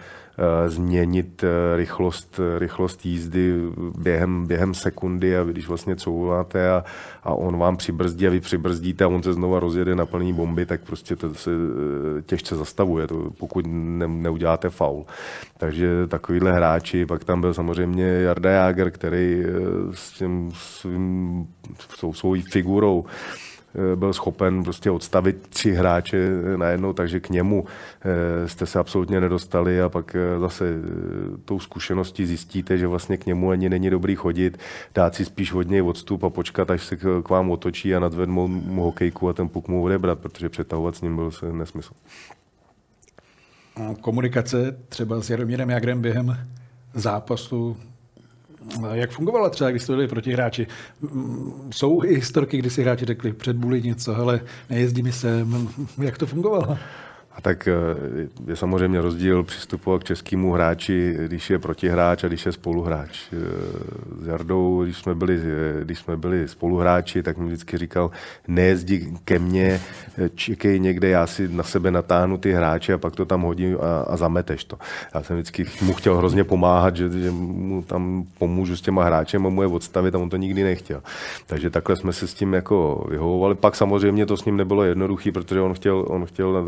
změnit eh, rychlost, rychlost jízdy během, během sekundy a vy když vlastně couváte a, a on vám přibrzdí a vy přibrzdíte a on se znova rozjede na plný bomby, tak prostě to se eh, těžce zastavuje, to, pokud ne, neuděláte faul. Takže takovýhle hráči, pak tam byl samozřejmě Jarda Jager, který s tím svým, svou figurou Eh, byl schopen prostě odstavit tři hráče najednou, takže k němu eh, jste se absolutně nedostali a pak eh, zase tou zkušeností zjistíte, že vlastně k němu ani není dobrý chodit, dát si spíš hodně odstup a počkat, až se k vám otočí a nadvednou mu hokejku a ten puk mu odebrat, protože přetahovat s ním byl se nesmysl. A komunikace třeba s Jaromírem Jagrem během zápasu jak fungovala třeba, když jste byli proti hráči? Jsou i historky, kdy si hráči řekli před něco, ale nejezdí mi sem. Jak to fungovalo? A tak eh, je samozřejmě rozdíl přistupovat k českému hráči, když je protihráč a když je spoluhráč. Eh, s Jardou, když jsme byli, eh, když jsme byli spoluhráči, tak mi vždycky říkal, nejezdí ke mně, čekej někde, já si na sebe natáhnu ty hráče a pak to tam hodím a, a zameteš to. Já jsem vždycky mu chtěl hrozně pomáhat, že, že mu tam pomůžu s těma hráčem a mu je odstavit a on to nikdy nechtěl. Takže takhle jsme se s tím jako vyhovovali. Pak samozřejmě to s ním nebylo jednoduché, protože on chtěl, on chtěl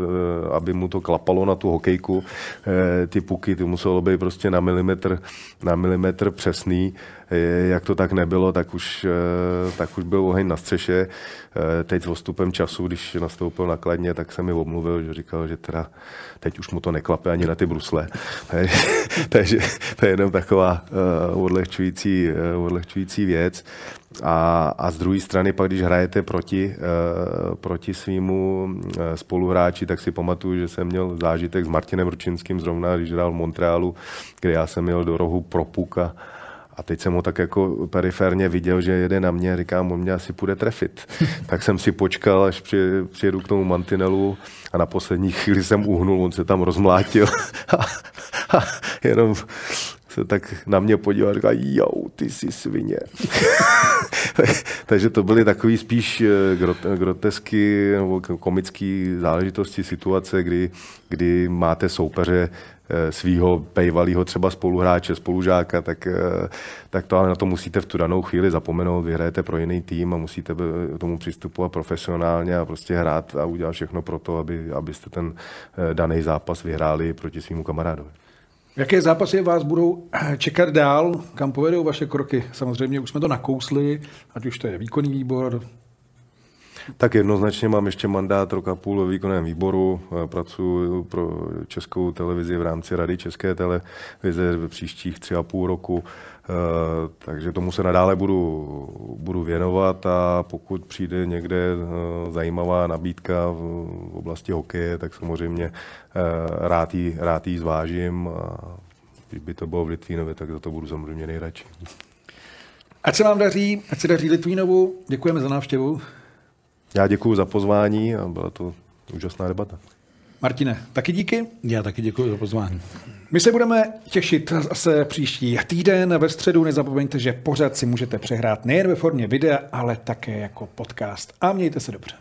aby mu to klapalo na tu hokejku, eh, ty puky, ty muselo být prostě na milimetr, na milimetr přesný. Eh, jak to tak nebylo, tak už, eh, tak už byl oheň na střeše. Teď s postupem času, když nastoupil nakladně, tak se mi omluvil, že říkal, že teda teď už mu to neklape ani na ty brusle. Takže to je jenom taková odlehčující, odlehčující věc. A, a z druhé strany pak, když hrajete proti, proti svýmu uh, spoluhráči, tak si pamatuju, že jsem měl zážitek s Martinem Ručinským zrovna, když hrál v Montrealu, kde já jsem měl do rohu propuka a teď jsem ho tak jako periférně viděl, že jede na mě, říkám, on mě asi půjde trefit. tak jsem si počkal, až přijedu k tomu mantinelu a na poslední chvíli jsem uhnul, on se tam rozmlátil a, a jenom se tak na mě podíval a říkal, jo, ty jsi svině. Takže to byly takový spíš eh, grotesky nebo komické záležitosti, situace, kdy, kdy máte soupeře svého pejvalého třeba spoluhráče, spolužáka, tak, eh, tak to ale na to musíte v tu danou chvíli zapomenout, vyhrajete pro jiný tým a musíte tomu přistupovat profesionálně a prostě hrát a udělat všechno pro to, aby, abyste ten daný zápas vyhráli proti svýmu kamarádovi. Jaké zápasy vás budou čekat dál? Kam povedou vaše kroky? Samozřejmě už jsme to nakousli, ať už to je výkonný výbor. Tak jednoznačně mám ještě mandát roka půl ve výkonném výboru. Pracuji pro českou televizi v rámci Rady České televize v příštích tři a půl roku. Eh, takže tomu se nadále budu, budu věnovat a pokud přijde někde eh, zajímavá nabídka v oblasti hokeje, tak samozřejmě eh, rád ji, rád ji zvážím a když by to bylo v Litvínově, tak za to budu samozřejmě nejradši. Ať se vám daří, ať se daří Litvínovu. Děkujeme za návštěvu. Já děkuji za pozvání a byla to úžasná debata. Martine, taky díky. Já taky děkuji za pozvání. My se budeme těšit zase příští týden. Ve středu nezapomeňte, že pořád si můžete přehrát nejen ve formě videa, ale také jako podcast. A mějte se dobře.